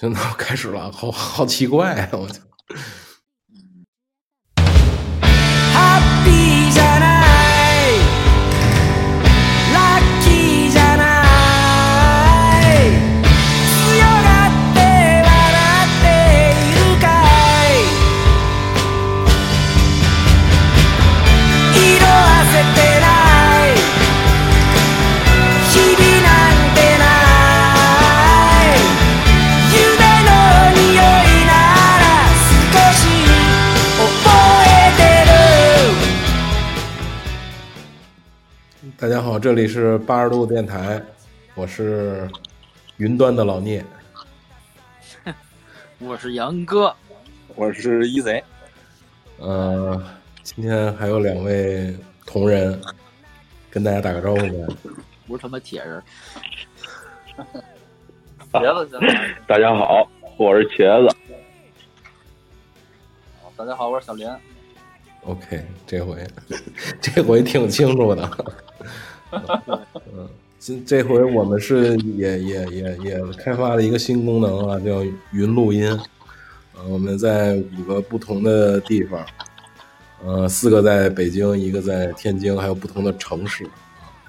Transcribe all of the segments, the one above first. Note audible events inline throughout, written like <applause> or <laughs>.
行，那我开始了，好好奇怪啊！我操，这里是八十度电台，我是云端的老聂。<laughs> 我是杨哥，我是一贼，呃，今天还有两位同仁跟大家打个招呼呗。不是他妈铁人。<laughs> 茄子先来。大家好，我是茄子。大家好，我是小林。OK，这回 <laughs> 这回挺清楚的。<laughs> 嗯，这这回我们是也也也也开发了一个新功能啊，叫云录音。呃，我们在五个不同的地方，呃，四个在北京，一个在天津，还有不同的城市。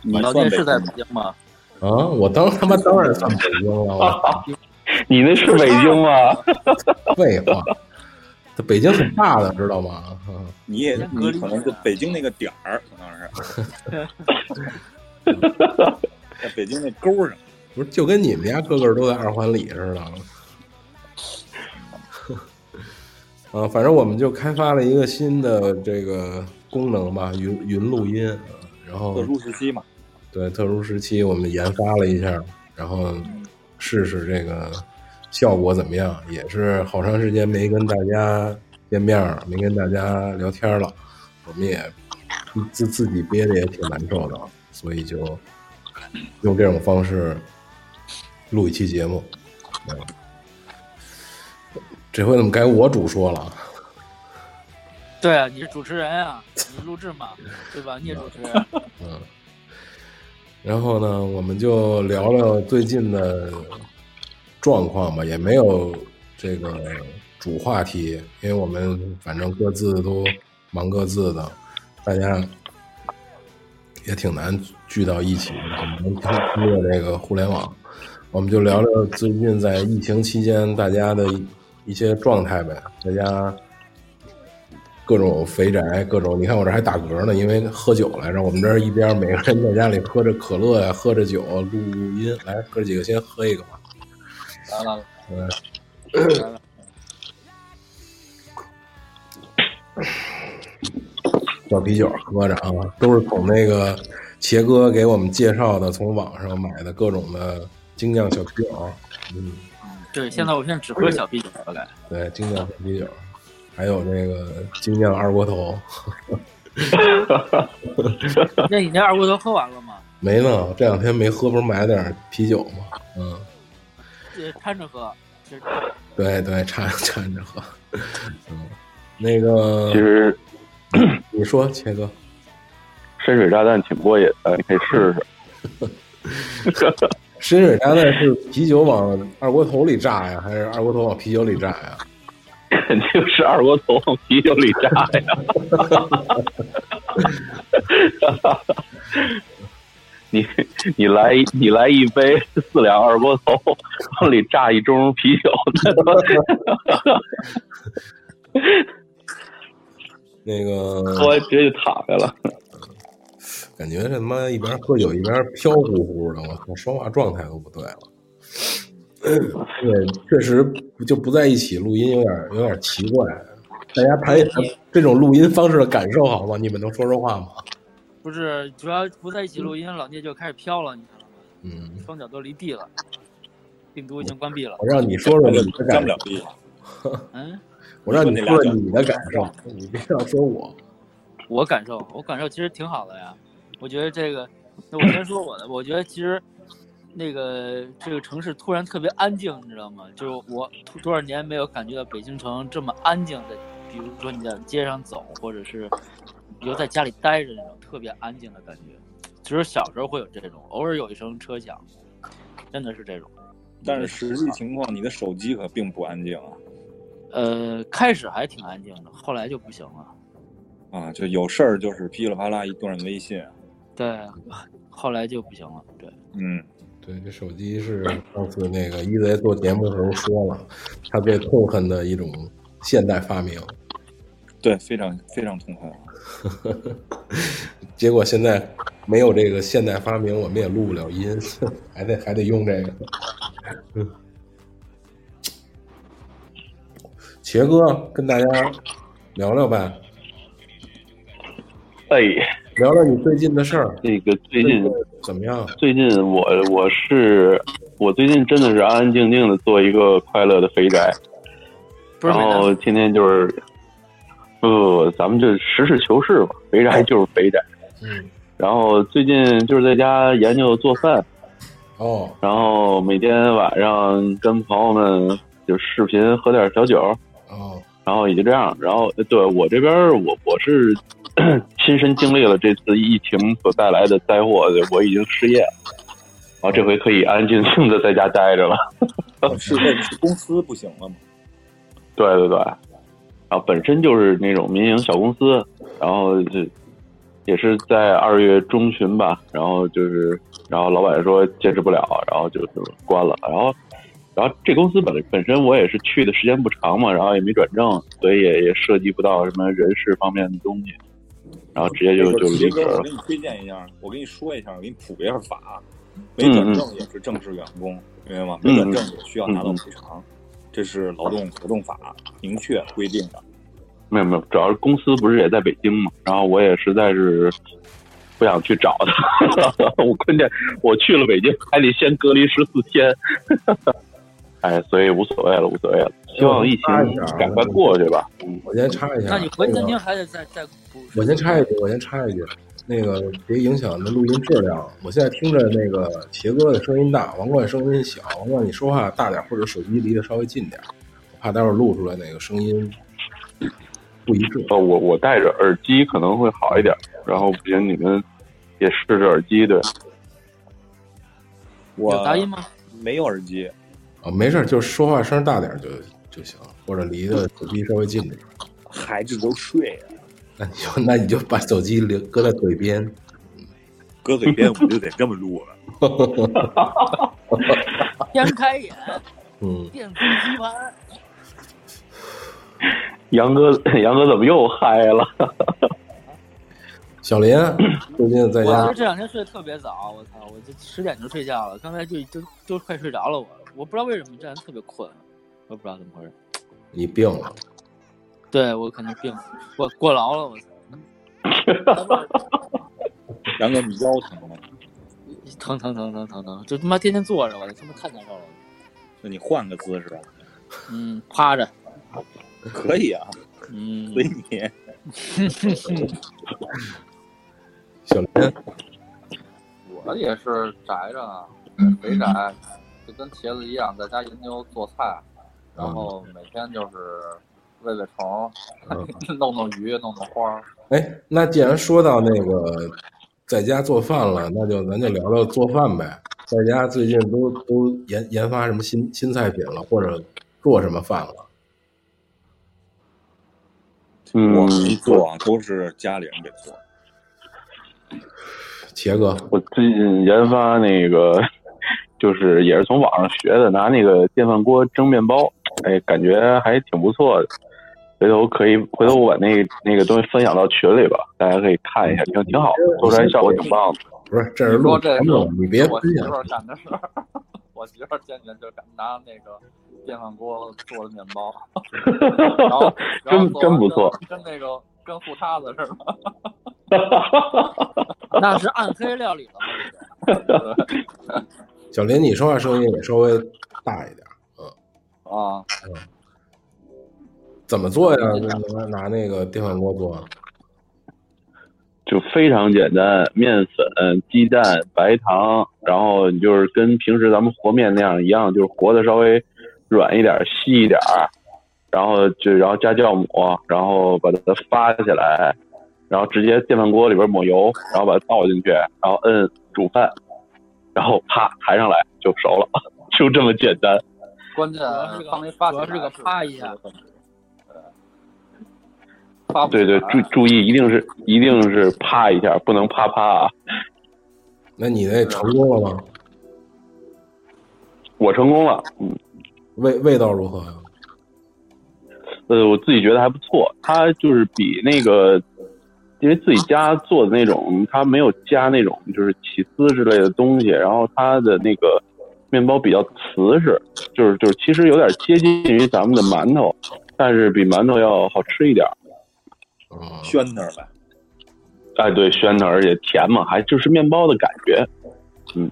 你老算北聂是在京北京吗？啊，我当他妈当然算北京了，我 <laughs> 你那是北京吗？<laughs> 废话，这北京很大的，知道吗？啊你也先隔离你可能就北京那个点儿，可能是 <laughs> 在北京那沟上。不是，就跟你们家个个都在二环里似的。<laughs> 啊，反正我们就开发了一个新的这个功能吧，云云录音。啊然后特殊时期嘛，对特殊时期，我们研发了一下，然后试试这个效果怎么样。也是好长时间没跟大家见面儿，没跟大家聊天了，我们也自自己憋的也挺难受的，所以就用这种方式录一期节目。嗯这回怎么该我主说了？<laughs> 对啊，你是主持人啊，你录制嘛，对吧？你也主持人。嗯，然后呢，我们就聊聊最近的状况吧，也没有这个主话题，因为我们反正各自都忙各自的，大家也挺难聚到一起的，我们通过这个互联网，我们就聊聊最近在疫情期间大家的一些状态呗，大家。各种肥宅，各种你看我这还打嗝呢，因为喝酒来着。我们这一边每个人在家里喝着可乐呀，喝着酒录录音。来，哥几个先喝一个吧。来了小啤酒喝着啊，都是从那个茄哥给我们介绍的，从网上买的各种的精酿小啤酒。嗯，对，现在我现在只喝小啤酒了，该。对，精酿小啤酒，还有那个精酿二锅头。<laughs> 那你那二锅头喝完了吗？没呢，这两天没喝，不是买了点啤酒吗？嗯。呃，掺着喝。对 <laughs> 对，掺掺 <laughs> 着喝。嗯，那个其，实 <clears throat> 你说，切哥，深水炸弹挺过瘾的，你可以试试。<laughs> 深水炸弹是啤酒往二锅头里炸呀，还是二锅头往啤酒里炸呀？肯定是二锅头往啤酒里炸呀！你你来你来一杯四两二锅头，往里炸一盅啤酒，<laughs> 那个喝完直接就躺下了。<laughs> 感觉这他妈一边喝酒一边飘乎乎的，我操，说话状态都不对了。对，确实就不在一起录音有点有点奇怪。大家谈一谈这种录音方式的感受好吗？你们能说说话吗？不是，主要不在一起录音，老聂就开始飘了，你知道吗？嗯，双脚都离地了，病毒已经关闭了我。让你说说你的干感受，不了地。嗯，我让你说说你的感受，你别要说我。我感受，我感受其实挺好的呀。我觉得这个，那我先说我的，我觉得其实那个这个城市突然特别安静，你知道吗？就是我多少年没有感觉到北京城这么安静的，比如说你在街上走，或者是你就在家里待着那种特别安静的感觉。只有小时候会有这种，偶尔有一声车响，真的是这种。但是实际情况，你的手机可并不安静啊。呃，开始还挺安静的，后来就不行了。啊，就有事儿就是噼里啪啦一段微信。对，后来就不行了。对，嗯，对，这手机是上次那个一贼做节目的时候说了，他最痛恨的一种现代发明。对，非常非常痛恨。<laughs> 结果现在没有这个现代发明，我们也录不了音，<laughs> 还得还得用这个。嗯，茄哥跟大家聊聊呗，哎，聊聊你最近的事儿，这个最近。怎么样？最近我我是我最近真的是安安静静的做一个快乐的肥宅，然后天天就是，不，咱们就实事求是吧，肥宅就是肥宅。嗯，然后最近就是在家研究做饭，哦，然后每天晚上跟朋友们就视频喝点小酒，哦，然后也就这样。然后呃对我这边儿我我是 <coughs> 亲身经历了这次疫情所带来的灾祸，我已经失业了，然后这回可以安安静静的在家待着了。<laughs> 是为是公司不行了吗？对 <laughs> 对对，然后本身就是那种民营小公司，然后就也是在二月中旬吧，然后就是，然后老板说坚持不了，然后就就关了，然后。然后这公司本本身我也是去的时间不长嘛，然后也没转正，所以也也涉及不到什么人事方面的东西，然后直接就就离职了，我给。你推荐一下，我给你说一下，我给你普一下法。没转正也是正式员工，明白吗？没转正也需要拿到补偿，这是劳动合同法明确规定的。没有没有，主要是公司不是也在北京嘛，然后我也实在是不想去找他，<laughs> 我关键我去了北京还得先隔离十四天，<laughs> 哎，所以无所谓了，无所谓了，希望疫情赶快过去吧。嗯，我先插一下，那你回那个餐厅还得再再补。我先插一句，我先插一句，那个别影响那录音质量。我现在听着那个茄哥的声音大，王冠声音小，王冠你说话大点，或者手机离得稍微近点，我怕待会儿录出来那个声音不一致。哦，我我戴着耳机可能会好一点，然后不行你们也试试耳机，对。我有杂音吗？没有耳机，啊，没事，就是说话声大点就就行，或者离的手机稍微近点。孩子都睡了，那你就那你就把手机留搁在嘴边，搁嘴边我就得这么录了。<laughs> 先开眼，嗯，电子棋盘。杨哥，杨哥怎么又嗨了？小林 <laughs> 最近在家我这两天睡得特别早，我操，我就十点就睡觉了，刚才就就就快睡着了我，我不知道为什么这两天特别困，我也不知道怎么回事。你病了，对我可能病，我过劳了，我操，<laughs> 杨哥，你腰疼吗？<laughs> 疼疼疼疼疼疼，就他妈天天坐着，我他妈太难受了。那你换个姿势，嗯，趴着，<laughs> 可以啊，嗯，随你。小林我也是宅着呢，肥宅，就跟茄子一样，在家研究做菜，然后每天就是喂喂虫，<laughs> 弄弄鱼，弄弄花儿。哎，那既然说到那个在家做饭了，那就咱就聊聊做饭呗。在家最近都都研研发什么新新菜品了，或者做什么饭了？嗯我没做，啊都是家里人给做。杰哥，我最近研发那个，就是也是从网上学的，拿那个电饭锅蒸面包，哎，感觉还挺不错的。回头可以，回头我把那那个东西分享到群里吧，大家可以看一下，挺挺好的，做出来效果挺棒的。不是，这是录这你别我分享媳妇儿干的事儿，我媳妇儿天天就敢拿那个电饭锅做的面包，<laughs> 然后 <laughs> 然后真真不错跟，那个跟裤叉子似的。<laughs> 那是暗黑料理了吗？小林，你说话声音也稍微大一点。嗯啊，怎么做呀？拿拿那个电饭锅做？就非常简单，面粉、鸡蛋、白糖，然后你就是跟平时咱们和面那样一样，就是和的稍微软一点、稀一点儿，然后就然后加酵母，然后把它发起来，然后直接电饭锅里边抹油，然后把它倒进去，然后摁煮饭，<laughs> 然后啪抬上来就熟了，<laughs> 就这么简单。关键主要是个啪一下，发不对对，注注意，一定是一定是啪一下，不能啪啪啊！那你那成功了吗？我成功了，嗯，味味道如何呀？呃，我自己觉得还不错。它就是比那个，因为自己家做的那种，它没有加那种就是起司之类的东西，然后它的那个面包比较瓷实，就是就是其实有点接近于咱们的馒头，但是比馒头要好吃一点。嗯，宣那儿呗。哎，对，暄的，而且甜嘛，还就是面包的感觉，嗯，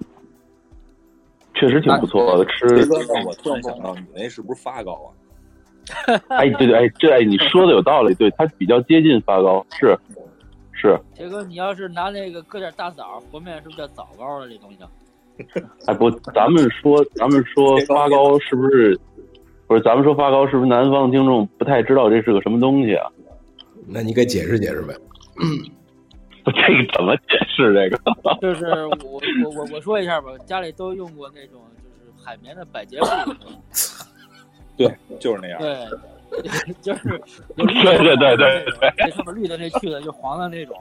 确实挺不错的。吃，这个让我突然想到，你那是不是发糕啊？哎，对对，哎，这哎，你说的有道理，对，它比较接近发糕，是是，杰哥，你要是拿那个搁点大枣和面，是不是叫枣糕了？这东西哎不，咱们说咱们说发糕是不是？不是，咱们说发糕是不是南方听众不太知道这是个什么东西啊？那你给解释解释呗。<laughs> 这个怎么解释？这个 <laughs> 就是我我我我说一下吧，家里都用过那种就是海绵的百洁布，<laughs> 对，就是那样。对，就是有绿对对对对对，这上面绿的那去的就黄的那种，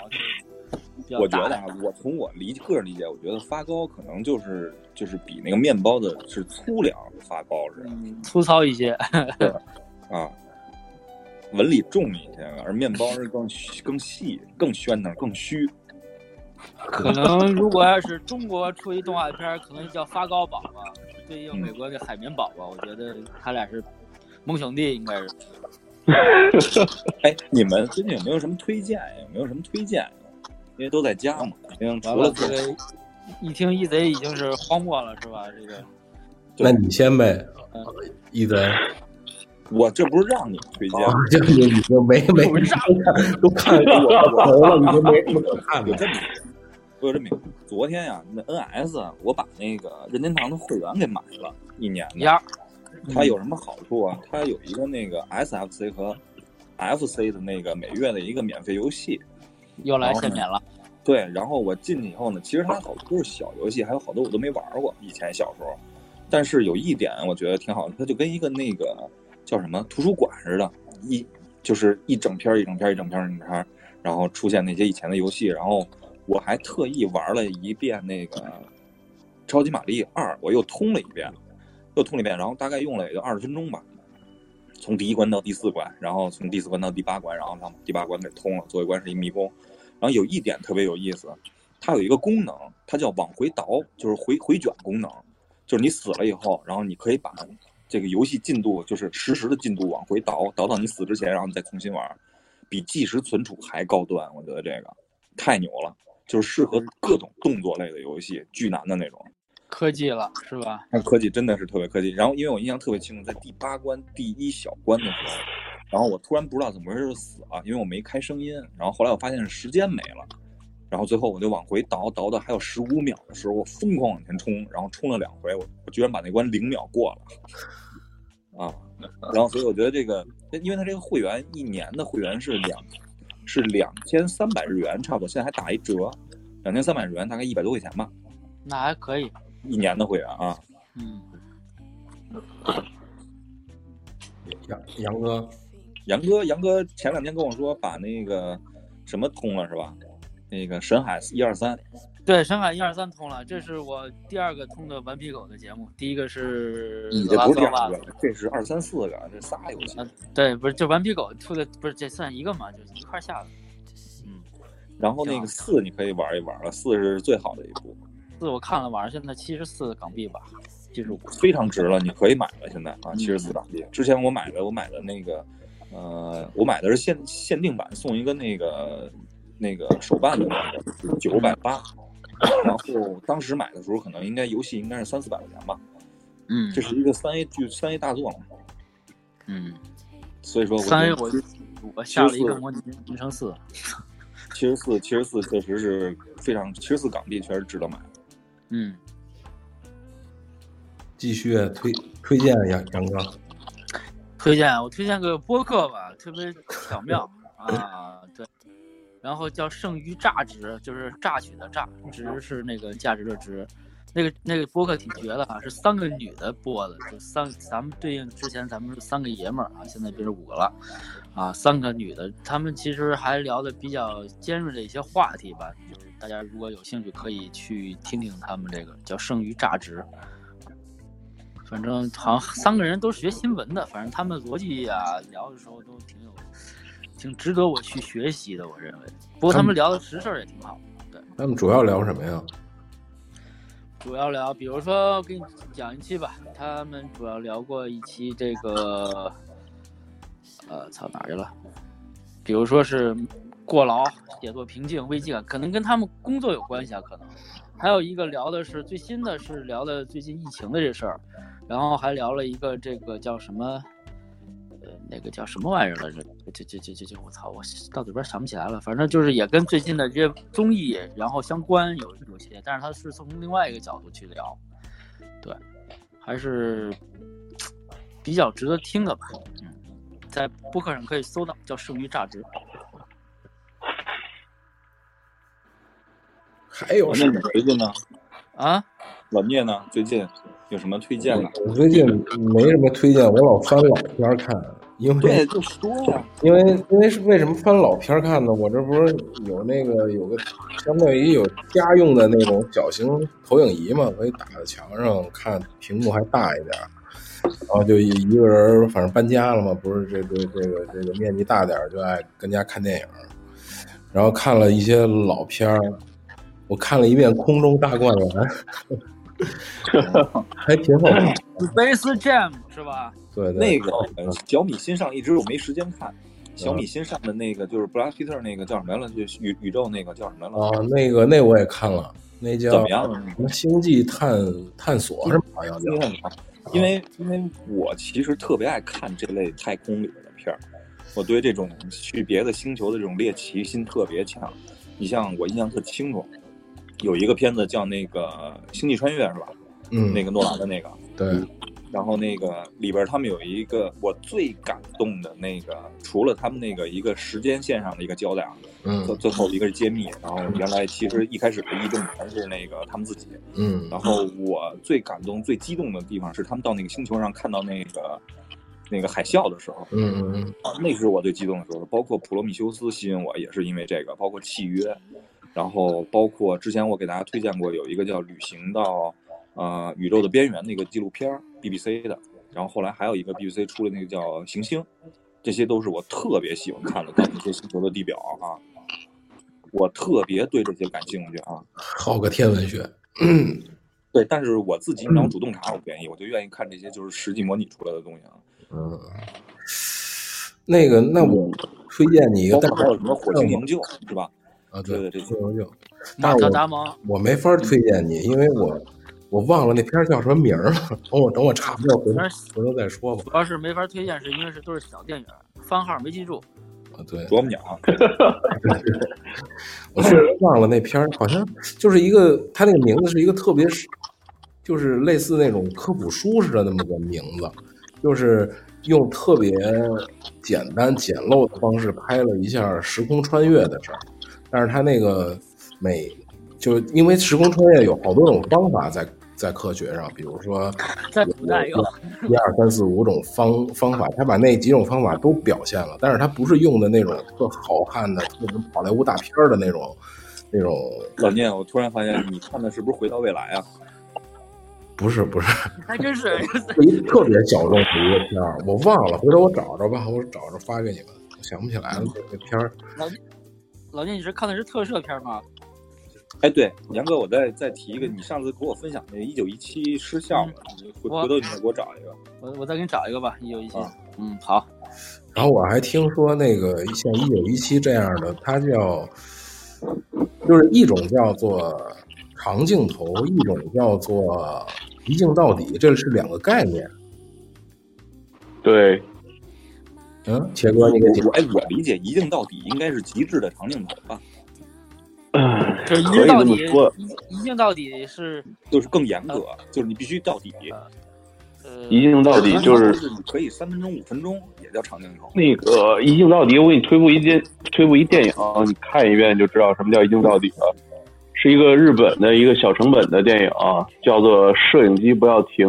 我觉得啊，我从我理个人理解，我觉得发糕可能就是就是比那个面包的是粗粮发糕似的嗯粗糙一些，啊，纹理重一些，而面包是更 <laughs> 更细、更喧腾、更虚。可能如果要是中国出一动画片，可能叫发糕宝宝，对应美国的海绵宝宝，我觉得他俩是盟兄弟，应该是。<laughs> 哎，你们最近有没有什么推荐？有没有什么推荐？因为都在家嘛，肯定除完了，这个一听一贼已经是荒漠了，是吧？这个那你先呗嗯，一贼。我这不是让你推荐啊，这你已经没没都看都看我头了，你就没什么可看的。有这么一个，我有这么一个。昨天呀，那 NS 啊我把那个任天堂的会员给买了，一年的。呀，它有什么好处啊？它有一个那个 SFC 和 FC 的那个每月的一个免费游戏。又来限免了。对，然后我进去以后呢，其实它好多都是小游戏，还有好多我都没玩过，以前小时候。但是有一点我觉得挺好的，它就跟一个那个叫什么图书馆似的，一就是一整篇一整篇一整篇一整篇，然后出现那些以前的游戏，然后我还特意玩了一遍那个超级玛丽二，我又通了一遍，又通了一遍，然后大概用了也就二十分钟吧，从第一关到第四关，然后从第四关到第八关，然后让第八关给通了，最后一关是一迷宫。然后有一点特别有意思，它有一个功能，它叫往回倒，就是回回卷功能，就是你死了以后，然后你可以把这个游戏进度，就是实时的进度往回倒，倒到你死之前，然后你再重新玩，比计时存储还高端，我觉得这个太牛了，就是适合各种动作类的游戏，巨难的那种。科技了是吧？那科技真的是特别科技。然后因为我印象特别清楚，在第八关第一小关的时候，然后我突然不知道怎么回事就死了，因为我没开声音。然后后来我发现是时间没了，然后最后我就往回倒，倒到还有十五秒的时候，我疯狂往前冲，然后冲了两回，我我居然把那关零秒过了，啊！然后所以我觉得这个，因为它这个会员一年的会员是两是两千三百日元，差不多，现在还打一折，两千三百日元大概一百多块钱吧，那还可以。一年的会员啊。嗯，杨杨哥，杨哥，杨哥前两天跟我说把那个什么通了是吧？那个沈海一二三，对，沈海一二三通了，这是我第二个通的顽皮狗的节目，第一个是你这不是第拉斯瓦二个，这是二三四个，这仨游戏。啊，对，不是就顽皮狗出的，不是这算一个嘛，就是一块下的。嗯，然后那个四你可以玩一玩了，四是最好的一部，四我看了，网上现在七十四港币吧，七十五。非常值了，你可以买了。现在啊，七十四港币。之前我买的，我买的那个，呃，我买的是限限定版，送一个那个那个手办的话是九百八，然后当时买的时候可能应该游戏应该是三四百块钱吧，嗯。这是一个三 A 剧三 A 大作嘛，嗯，所以说我三 A 我我下了一个模拟人生四，七十四，七十四确实是非常，七十四港币确实值得买。嗯，继续推推荐杨杨哥，推荐我推荐个播客吧，特别巧妙 <laughs> 啊，对，然后叫剩余榨值，就是榨取的榨，值是那个价值的值。那个那个播客挺绝的啊，是三个女的播的，就三咱们对应之前咱们是三个爷们儿啊，现在变成五个了，啊，三个女的，他们其实还聊的比较尖锐的一些话题吧，就是大家如果有兴趣可以去听听他们这个叫剩余榨值。反正好像三个人都是学新闻的，反正他们逻辑啊聊的时候都挺有，挺值得我去学习的，我认为。不过他们聊的实事儿也挺好。对他们主要聊什么呀？主要聊，比如说给你讲一期吧，他们主要聊过一期这个，呃，操哪去了？比如说是过劳、写作瓶颈、危机感，可能跟他们工作有关系啊，可能。还有一个聊的是最新的是聊的最近疫情的这事儿，然后还聊了一个这个叫什么，呃，那个叫什么玩意儿来着？这这这这这，我操，我到嘴边想不起来了。反正就是也跟最近的这些综艺然后相关有有些，但是他是从另外一个角度去聊，对，还是比较值得听的吧。嗯，在播客上可以搜到，叫“剩余榨汁”。还有什么？那你最近呢？啊，老聂呢？最近有什么推荐吗？我最近没什么推荐，我老翻老片看，因为对，就说呀。因为因为是为什么翻老片儿看呢？我这不是有那个有个相当于有家用的那种小型投影仪嘛，可以打在墙上看，屏幕还大一点儿。然后就一一个人，反正搬家了嘛，不是这个这个这个面积大点儿，就爱跟家看电影。然后看了一些老片儿，我看了一遍《空中大灌篮》，<laughs> 还挺好看。Space Jam 是吧？对对，那个呃小米新上，一直我没时间看。小米新上的那个就是布拉希特那个叫什么来了？就宇宇宙那个叫什么来了？啊，那个那我也看了，那叫怎么样？什么星际探探索是吧？好像叫因为因为因为我其实特别爱看这类太空里边的片儿，我对这种去别的星球的这种猎奇心特别强。你像我印象特清楚，有一个片子叫那个《星际穿越》是吧？嗯，那个诺兰的那个，对，然后那个里边他们有一个我最感动的那个，除了他们那个一个时间线上的一个交代啊，最嗯。最后一个是揭秘，然后原来其实一开始的异动全是那个他们自己，嗯。然后我最感动、最激动的地方是他们到那个星球上看到那个那个海啸的时候，嗯那是我最激动的时候。包括普罗米修斯吸引我，也是因为这个，包括契约，然后包括之前我给大家推荐过有一个叫《旅行到呃宇宙的边缘》那个纪录片儿，BBC 的，然后后来还有一个 BBC 出的那个叫《行星》，这些都是我特别喜欢看的，到那些星球的地表啊，我特别对这些感兴趣啊。好个天文学，<clears throat> 对，但是我自己你让我主动查，我不愿意，我就愿意看这些就是实际模拟出来的东西啊。嗯，那个那我推荐你一个，还有什么火星营救是吧？啊，对，对对这就马但是我特达蒙，我没法推荐你，因为我我忘了那片儿叫什么名儿了。等我等我查不到，回头回头再说吧。主要是没法推荐，是因为是都是小电影，番号没记住。啊，对，啄木鸟，<laughs> 我确实忘了那片儿，好像就是一个，它那个名字是一个特别，就是类似那种科普书似的那么个名字，就是用特别简单简陋的方式拍了一下时空穿越的事儿，但是他那个每就因为时空穿越有好多种方法在在科学上，比如说 <laughs> 在古代有一二三四五种方方法，他把那几种方法都表现了，但是他不是用的那种特好看的、特别好莱坞大片儿的那种那种，老聂，我突然发现你看的是不是《回到未来》啊？不是不是，<laughs> 还真是 <laughs> 是一特别小众的一个片儿，我忘了，回头我找着吧，我找着发给你们，我想不起来了这片儿。老聂，你是看的是特摄片吗？哎，对，杨哥，我再再提一个，你上次给我分享那一九一七失效了，回回头你再给我找一个。我我再给你找一个吧，一九一七啊。嗯，好，然后我还听说那个像一九一七这样的，它叫就是一种叫做长镜头，一种叫做一镜到底，这是两个概念。对，嗯，切哥，你给解我哎，我理解一镜到底应该是极致的长镜头吧，就是一可以这么镜到底说，，一一镜到底是就是更严格，就是你必须到底。呃，一镜到底就是你可以三分钟、五分钟也叫长镜头。那个一镜到底。我给你推部一电推部一电影，你看一遍就知道什么叫一镜到底了。是一个日本的一个小成本的电影啊，叫做《摄影机不要停》。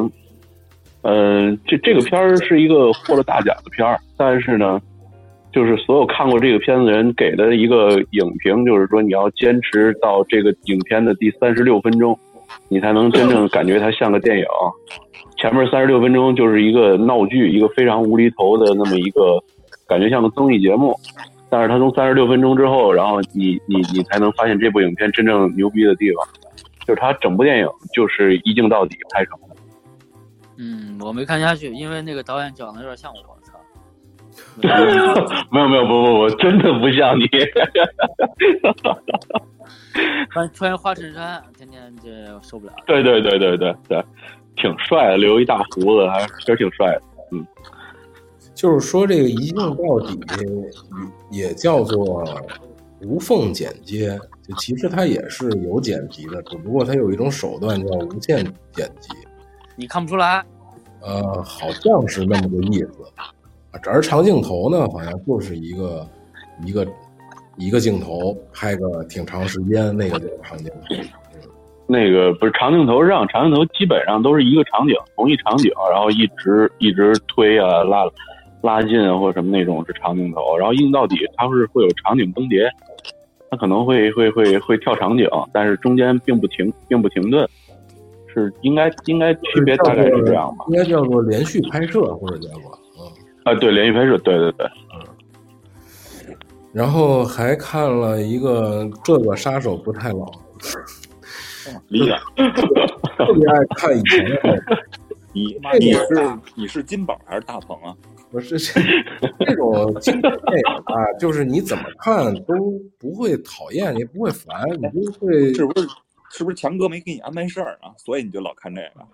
嗯，这这个片儿是一个获了大奖的片儿，但是呢，就是所有看过这个片子的人给的一个影评，就是说你要坚持到这个影片的第三十六分钟，你才能真正感觉它像个电影。前面三十六分钟就是一个闹剧，一个非常无厘头的那么一个感觉像个综艺节目。但是它从三十六分钟之后，然后你你你才能发现这部影片真正牛逼的地方，就是它整部电影就是一镜到底拍成。嗯，我没看下去，因为那个导演长得有点像我，操！<laughs> 没有没有不不不，真的不像你。穿穿花衬衫，天天这受不了。对对对对对对，挺帅的，留一大胡子，还真挺帅的。嗯就是说这个一镜到底也叫做无缝剪接，就其实它也是有剪辑的，只不过它有一种手段叫无限剪辑。你看不出来？呃，好像是那么个意思。这而长镜头呢，好像就是一个一个一个镜头拍个挺长时间，那个就是长镜头。那个不是长镜头上，长镜头基本上都是一个场景，同一场景，然后一直一直推啊拉拉近啊或者什么那种是长镜头，然后硬到底它是会有场景更迭，它可能会会会会跳场景，但是中间并不停并不停顿。是应该应该区别大概是这样吧？应该叫做连续拍摄或者叫做嗯啊对连续拍摄对对对嗯。然后还看了一个这个杀手不太冷，理解。<laughs> 特别爱看以前的。<laughs> 你你是你是金宝还是大鹏啊？不是这这种经典电影啊，就是你怎么看都不会讨厌，也不会烦，你就会是不是？是不是强哥没给你安排事儿啊？所以你就老看这个？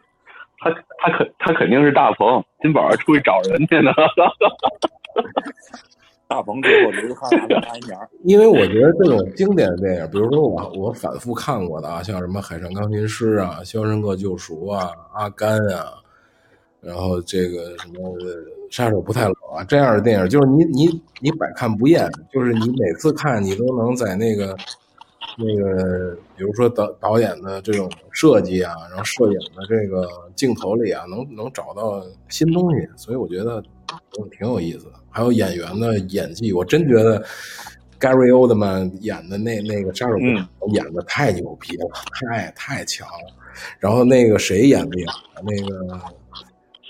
他他肯他肯定是大鹏，金宝还出去找人去呢。<laughs> 大鹏给我留着他拿一年。因为我觉得这种经典的电影，比如说我我反复看过的啊，像什么《海上钢琴师》啊，《肖申克救赎》啊，《阿甘》啊，然后这个什么《杀手不太冷》啊，这样的电影，就是你你你百看不厌，就是你每次看你都能在那个。那个，比如说导导演的这种设计啊，然后摄影的这个镜头里啊，能能找到新东西，所以我觉得挺有意思的。还有演员的演技，我真觉得 Gary Oldman 演的那那个杀手演的太牛逼了，太太强了。然后那个谁演的呀？那个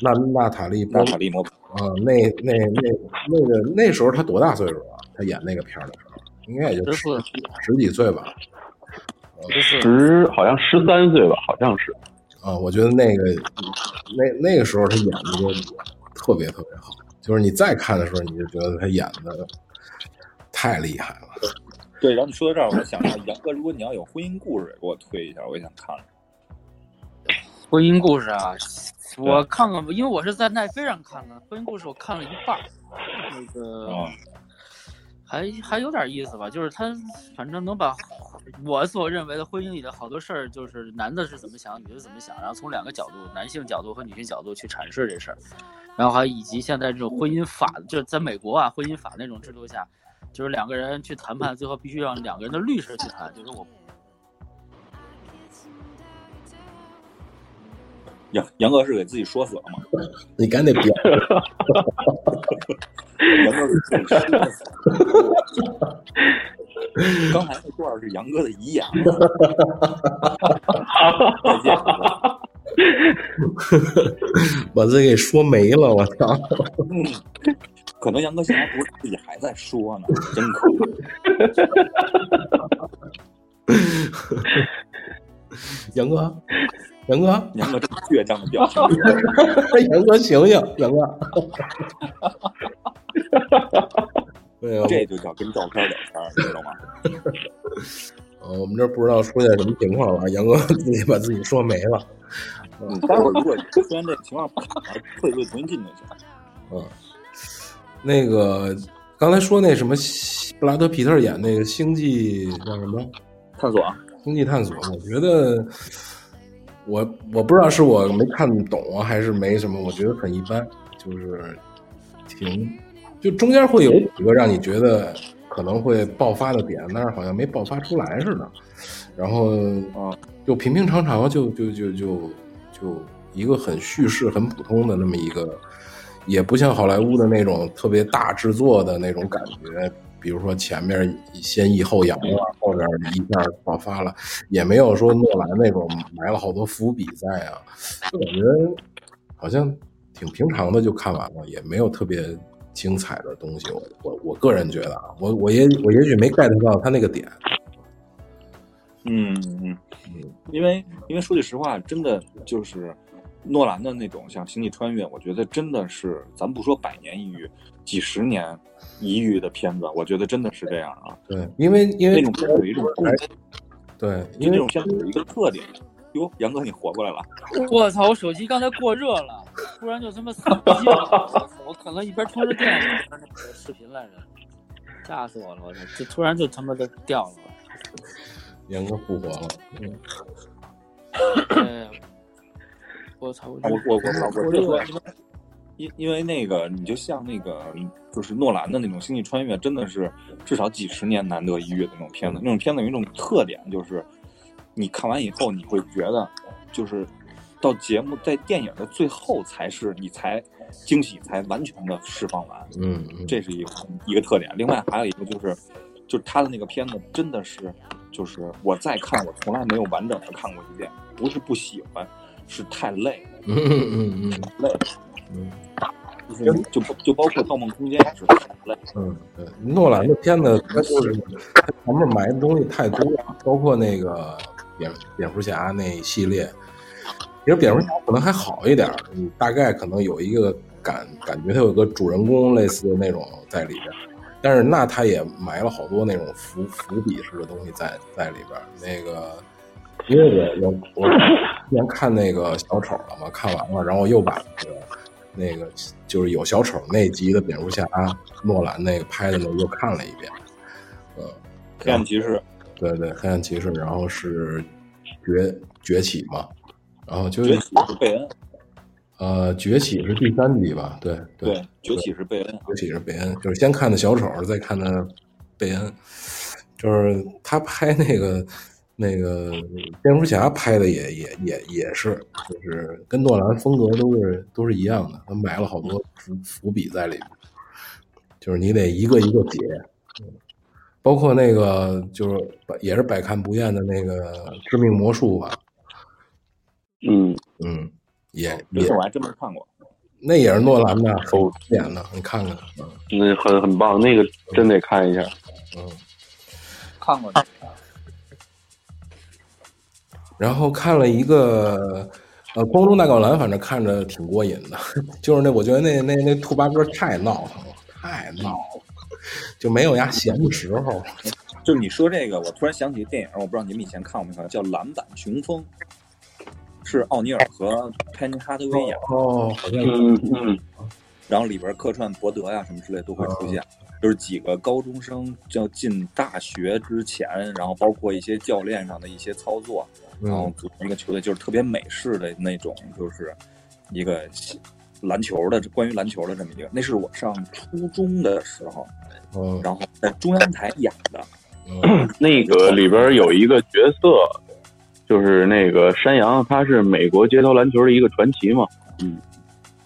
娜娜塔莉娜塔莉摩啊，那那那那个那时候他多大岁数啊？他演那个片儿的时候。应该也就十十几岁吧，十好像十三岁吧，好像是。啊，我觉得那个那那个时候他演的就特别特别好，就是你再看的时候，你就觉得他演的太厉害了。对，然后你说到这儿，我想到杨哥，如果你要有婚姻故事，也给我推一下，我也想看。婚姻故事啊，我看了，因为我是在奈飞上看的。婚姻故事我看了一半，那个。还还有点意思吧，就是他反正能把我所认为的婚姻里的好多事儿，就是男的是怎么想，女的怎么想，然后从两个角度，男性角度和女性角度去阐释这事儿，然后还以及现在这种婚姻法，就是在美国啊，婚姻法那种制度下，就是两个人去谈判，最后必须让两个人的律师去谈，就是我。杨杨哥是给自己说死了吗？<laughs> 你赶紧别。杨哥是自己说死了。<laughs> 刚才那段是杨哥的遗言。<laughs> 再见。把自己给说没了，我操！嗯，可能杨哥现在不是自己还在说呢，真可怕。杨哥。杨哥，杨哥这么倔强的表情，杨哥醒醒，杨哥，<laughs> 对这就叫跟照片聊天，知道吗？呃，<laughs> 我们这不知道出现什么情况了，杨哥自己把自己说没了。嗯，待会儿如果出现这情况，会不会重新进就行。嗯，那个刚才说那什么布拉德皮特演那个星际叫什么探索？星际探索，我觉得。我我不知道是我没看懂啊，还是没什么，我觉得很一般，就是挺，就中间会有几个让你觉得可能会爆发的点，但是好像没爆发出来似的。然后啊，就平平常常就就就就就一个很叙事很普通的那么一个，也不像好莱坞的那种特别大制作的那种感觉。比如说前面先抑后扬了，后边一下爆发了，也没有说诺兰那种埋了好多伏笔在啊，就感觉好像挺平常的就看完了，也没有特别精彩的东西。我我我个人觉得啊，我我也我也许没 get 到他那个点。嗯嗯嗯，因为因为说句实话，真的就是诺兰的那种像《星际穿越》，我觉得真的是，咱不说百年一遇，几十年一遇的片子，我觉得真的是这样啊。对，因为因为那种片子有一种共性，对，因为那种片子有一个特点。哟，杨哥，你活过来了？我操！我手机刚才过热了，突然就他妈死机了。我可能一边充着电，一边那个视频来着，吓死我了！我操！这突然就他妈的掉了。杨哥复活了。嗯对，我操！我我我我因因为那个，你就像那个，就是诺兰的那种《星际穿越》，真的是至少几十年难得一遇的那种片子。那种片子有一种特点，就是你看完以后，你会觉得，就是到节目在电影的最后才是你才惊喜才完全的释放完，嗯嗯，这是一个一个特点。另外还有一个就是，就是他的那个片子真的是，就是我再看我从来没有完整的看过一遍，不是不喜欢，是太累了。嗯嗯嗯累，嗯就是就就包括《盗梦空间》也是太累。嗯，对，诺兰的片子他就是他前面埋的东西太多了，包括那个蝙蝙蝠侠那一系列。其实蝙蝠侠可能还好一点儿，你大概可能有一个感感觉，他有个主人公类似的那种在里边儿，但是那他也埋了好多那种伏伏笔式的东西在在里边儿。那个，因为我我我之前看那个小丑了嘛，看完了，然后又把那个那个就是有小丑那集的蝙蝠侠，诺兰那个拍的那又看了一遍，嗯，黑暗骑士，对对，黑暗骑士，然后是崛崛起嘛，然后就是崛起是贝恩，呃崛起是第三集吧？对对对，崛起是贝恩。崛起是贝恩，就是先看的小丑，再看的贝恩，就是他拍那个那个蝙蝠侠拍的也也也也是，就是跟诺兰风格都是都是一样的，他埋了好多伏伏笔在里面，就是你得一个一个解，嗯包括那个就是也是百看不厌的那个致命魔术吧，嗯，嗯，也也我还真没看过。那也是诺兰的首演的，你看看，嗯那很很棒，那个真得看一下。嗯。看过这个然后看了一个呃《光中大灌篮》，反正看着挺过瘾的。<laughs> 就是那，我觉得那那那兔八哥太闹腾了，太闹了，就没有呀闲的时候。就是你说这个，我突然想起一个电影，我不知道你们以前看过没看，叫《篮板雄风》，是奥尼尔和潘尼哈德威演的，哦，好像嗯嗯，然后里边客串伯德呀什么之类都会出现。就是几个高中生要进大学之前，然后包括一些教练上的一些操作，然后嗯组成一个球队，就是特别美式的那种，就是一个篮球的关于篮球的这么一个。那是我上初中的时候，嗯然后在中央台演的。嗯 <clears throat> 那个里边有一个角色，就是那个山羊，他是美国街头篮球的一个传奇嘛，嗯，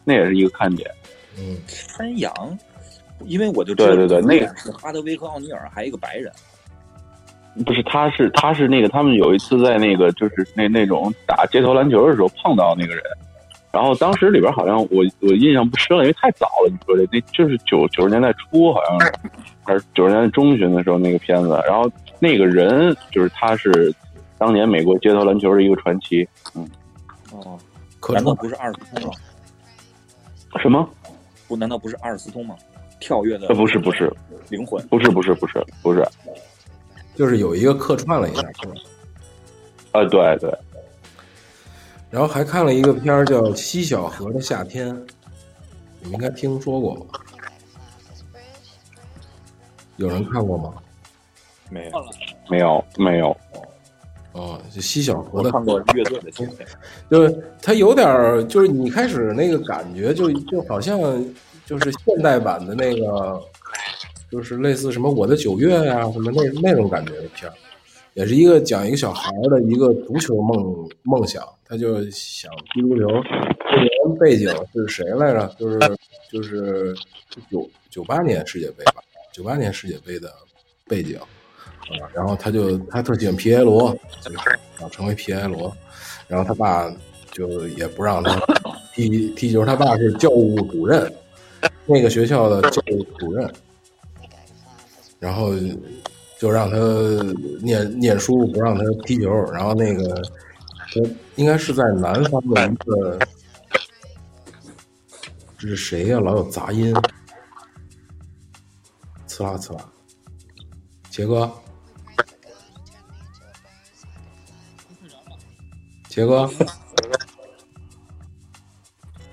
那也是一个看点。嗯山羊，因为我就知道对对对那个是哈德威和奥尼尔，还有一个白人。不是，他是他是那个，他们有一次在那个就是那那种打街头篮球的时候碰到那个人，然后当时里边好像我我印象不深了，因为太早了。你说的那就是九九十年代初，好像是还是九十年代中旬的时候那个片子。然后那个人就是他是当年美国街头篮球的一个传奇。嗯哦，难道不是阿尔斯通吗？什么？不，难道不是阿尔斯通吗？跳跃的呃，不是不是灵魂。不是不是不是不是，就是有一个客串了一下，是吧？啊，对对，然后还看了一个片儿叫《西小河的夏天》，你们应该听说过吧？有人看过吗？没有，没有没有，哦，就西小河的我看过乐队的。就是它有点儿，就是你开始那个感觉就就好像就是现代版的那个就是类似什么《我的九月》呀，什么那那种感觉的片儿，也是一个讲一个小孩的一个足球梦梦想，他就想踢足球。这年背景是谁来着？就是就是九九八年世界杯吧，九八年世界杯的背景啊。然后他就他特喜欢皮埃罗，想成为皮埃罗。然后他爸就也不让他踢踢球，他爸是教务主任，<laughs> 那个学校的教务主任，<laughs> 然后就让他念念书，不让他踢球。然后那个他应该是在南方的一个，这是谁呀、老有杂音，呲啦呲啦，杰哥，杰哥，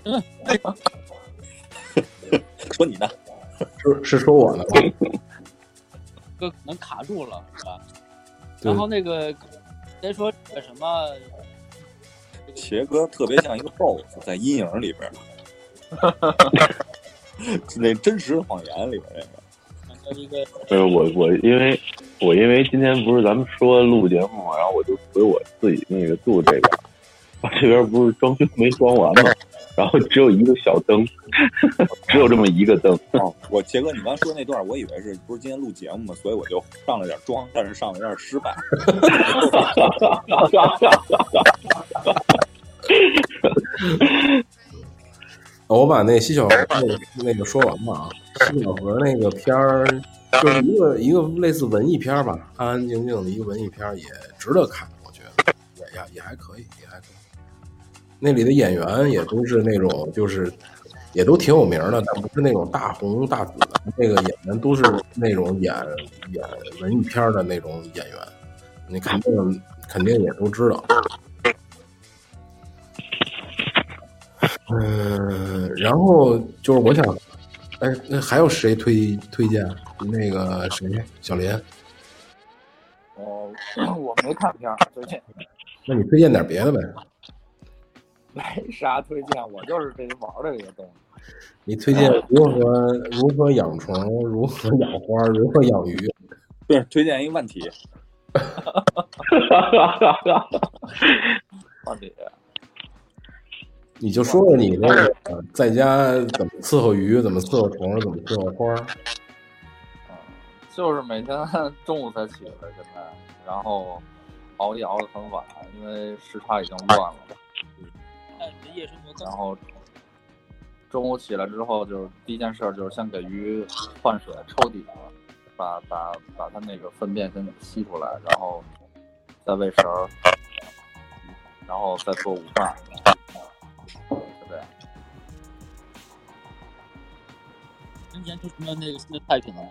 <laughs> 说你呢？<laughs> 是是说我呢吗？<laughs> 哥可能卡住了，是吧？然后那个先说那个什么，茄哥特别像一个 BOSS 在阴影里边儿，<laughs> 那真实谎言里边那个。说一个呃，我我因为我因为今天不是咱们说录节目嘛，然后我就回我自己那个住这边，我这边不是装修没装完嘛，然后只有一个小灯，只有这么一个灯。哦，我杰哥，你刚说那段，我以为是不是今天录节目嘛，所以我就上了点妆，但是上了有点失败。<laughs> <laughs> 我把那西小河那个那个说完吧啊，西小河那个片儿就是一个一个类似文艺片儿吧，安安静静的一个文艺片儿，也值得看，我觉得也也也还可以，也还可以。那里的演员也都是那种就是也都挺有名的，但不是那种大红大紫的，那个演员都是那种演演文艺片的那种演员，你肯定肯定也都知道。嗯，然后就是我想，哎，那还有谁推推荐？那个谁，小林，我 <clears throat> 我没看片儿，最近那你推荐点别的呗？没啥推荐，我就是这玩儿的这个东西。你推荐如何如何养虫，如何养花，如何养鱼？不是推荐一个问题，<laughs> 到底 <laughs> 你就说说你那个呃在家怎么伺候鱼，怎么伺候虫，怎么伺候花。嗯，就是每天 <laughs> 中午才起来，现在，然后熬夜熬得很晚，因为时差已经乱了。看你的夜生活更然后中午起来之后，就是第一件事儿就是先给鱼换水抽底，把把把它那个粪便先给吸出来，然后再喂食儿，然后再做午饭，就这样。今年出什么那个新的菜品了吗？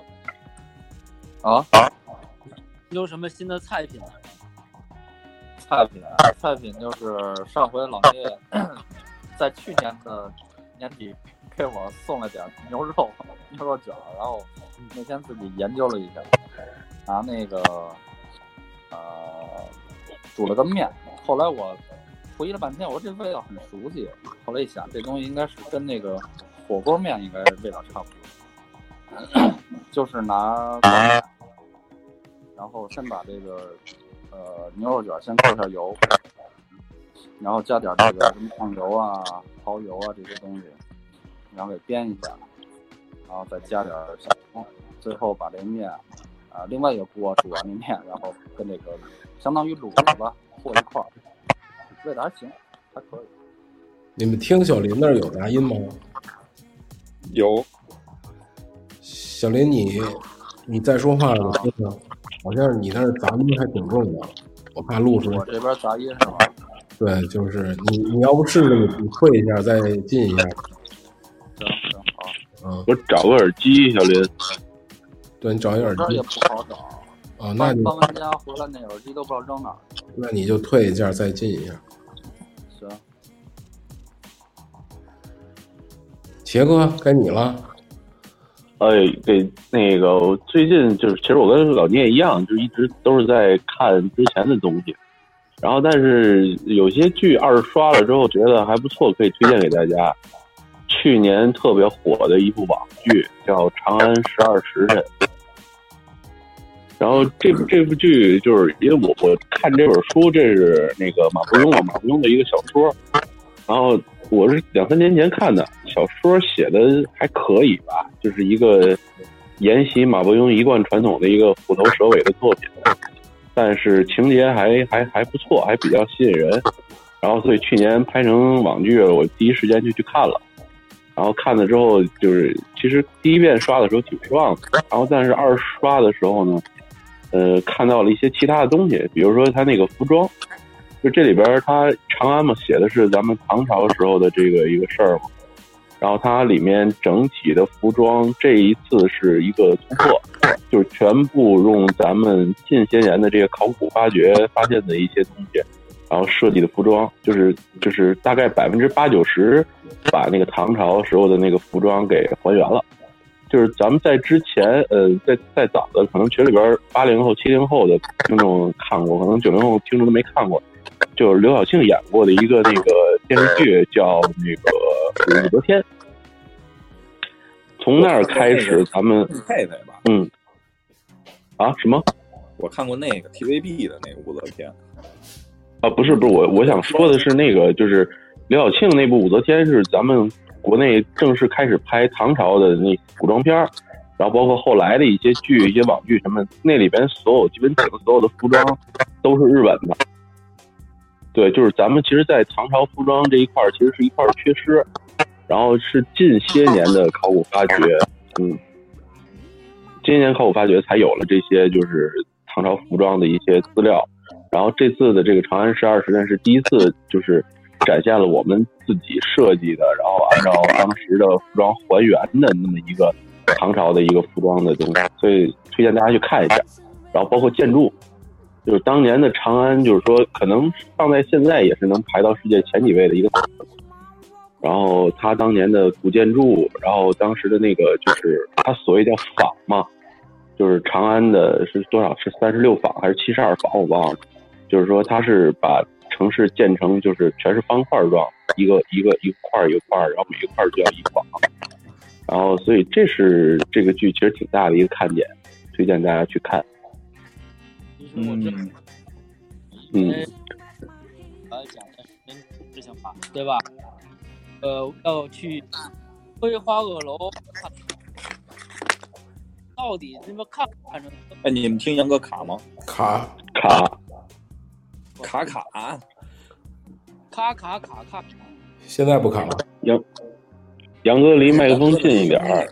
啊，有什么新的菜品了？菜品啊，菜品就是上回老聂 <coughs> 在去年的年底给我送了点牛肉 <laughs> 牛肉卷，然后那天自己研究了一下，拿那个呃煮了个面，后来我回忆了半天，我说这味道很熟悉，后来一想这东西应该是跟那个火锅面应该味道差不多，<coughs> 就是拿然后先把这个呃牛肉卷先扣一下油，然后加点这个什么酱油啊、蚝油啊这些东西，然后给煸一下，然后再加点小葱，最后把这面啊、另外一个锅煮完的面，然后跟这个相当于卤子吧和一块儿，味道还行，还可以。你们听小林那儿有杂音吗？有小林你，你再说话我听听，好像你那儿杂音还挺重的，我怕录出来我。这边杂音是吧？对，就是你，你要不试试你你退一下，再进一下，行行好，嗯，我找个耳机，小林。对你找一耳机这也不好找。啊，那你搬完家回来那耳机都不知道扔哪儿去。那你就退一下，再进一下。行，杰哥，该你了。哎，给那个我最近就是，其实我跟老聂一样，就一直都是在看之前的东西，然后但是有些剧二刷了之后觉得还不错，可以推荐给大家。去年特别火的一部网剧，叫《长安十二时辰》。然后这部这部剧就是因为我我看这本书，这是那个马伯庸啊，马伯庸的一个小说。然后我是两三年前看的，小说写的还可以吧，就是一个沿袭马伯庸一贯传统的一个虎头蛇尾的作品，但是情节还还还不错，还比较吸引人。然后所以去年拍成网剧，我第一时间就去看了。然后看了之后，就是其实第一遍刷的时候挺失望的，然后但是二刷的时候呢，呃，看到了一些其他的东西，比如说他那个服装，就这里边他长安嘛写的是咱们唐朝时候的这个一个事儿嘛，然后它里面整体的服装这一次是一个突破，<laughs> 就是全部用咱们近些年的这个考古发掘发现的一些东西，然后设计的服装，就是就是大概百分之八九十把那个唐朝时候的那个服装给还原了。就是咱们在之前，呃，在在早的可能群里边八零后、七零后的听众看过，可能九零后听众都没看过。就是刘晓庆演过的一个那个电视剧，叫那个《武则天》。从那儿开始，咱们佩佩吧，嗯，啊什么我看过那个 TVB 的那个武则天，啊？不是不是，我我想说的是那个，就是刘晓庆那部《武则天》是咱们国内正式开始拍唐朝的那古装片儿，然后包括后来的一些剧、一些网剧什么，那里边所有基本整个所有的服装都是日本的。对，就是咱们其实，在唐朝服装这一块儿，其实是一块缺失，然后是近些年的考古发掘，嗯，今年考古发掘才有了这些就是唐朝服装的一些资料，然后这次的这个长安十二时辰是第一次就是展现了我们自己设计的，然后按照当时的服装还原的那么一个唐朝的一个服装的东西，所以推荐大家去看一下，然后包括建筑。就是当年的长安，就是说可能放在现在也是能排到世界前几位的一个城市。然后他当年的古建筑，然后当时的那个就是他所谓叫坊嘛，就是长安的是多少？是三十六坊还是七十二坊？我忘了。就是说他是把城市建成就是全是方块状，一个一个一个块一个块，然后每一块儿就叫一坊。然后所以这是这个剧其实挺大的一个看点，推荐大家去看。其实我这嗯嗯我要讲的是事情吧，对吧？呃，要去桂花萼楼看，到底他妈看不看着哎，你们听杨哥卡吗？卡卡卡卡，卡卡卡卡，现在不卡了，杨杨哥离麦克风近一点儿。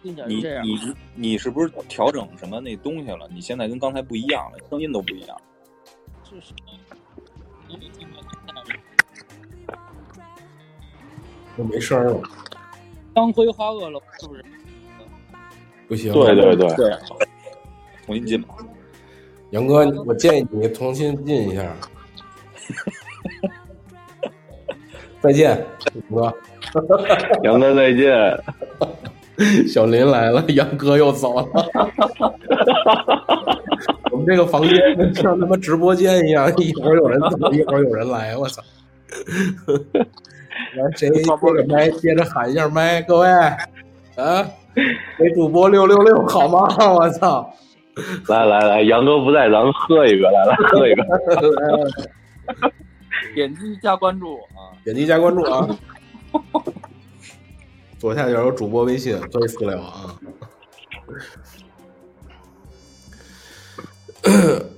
你。你你是不是调整什么那东西了？你现在跟刚才不一样了，声音都不一样。就没声儿了，当归花萼楼是不是？不行。对对对，对，重新进吧。杨哥，我建议你重新进一下。<laughs> 再见，杨哥。<laughs> 杨哥再见。<laughs> 小林来了，杨哥又走了。我们这个房间像他妈直播间一样，一会儿有人走，一会儿有人来，我操！来，谁接着麦，接着喊一下麦，各位啊，给主播六六六好吗？我操！来来来，杨哥不在，咱们喝一个，来来喝一个。点击加关注啊！点击加关注啊！<laughs> 左下角有主播微信，可以私聊啊。<coughs>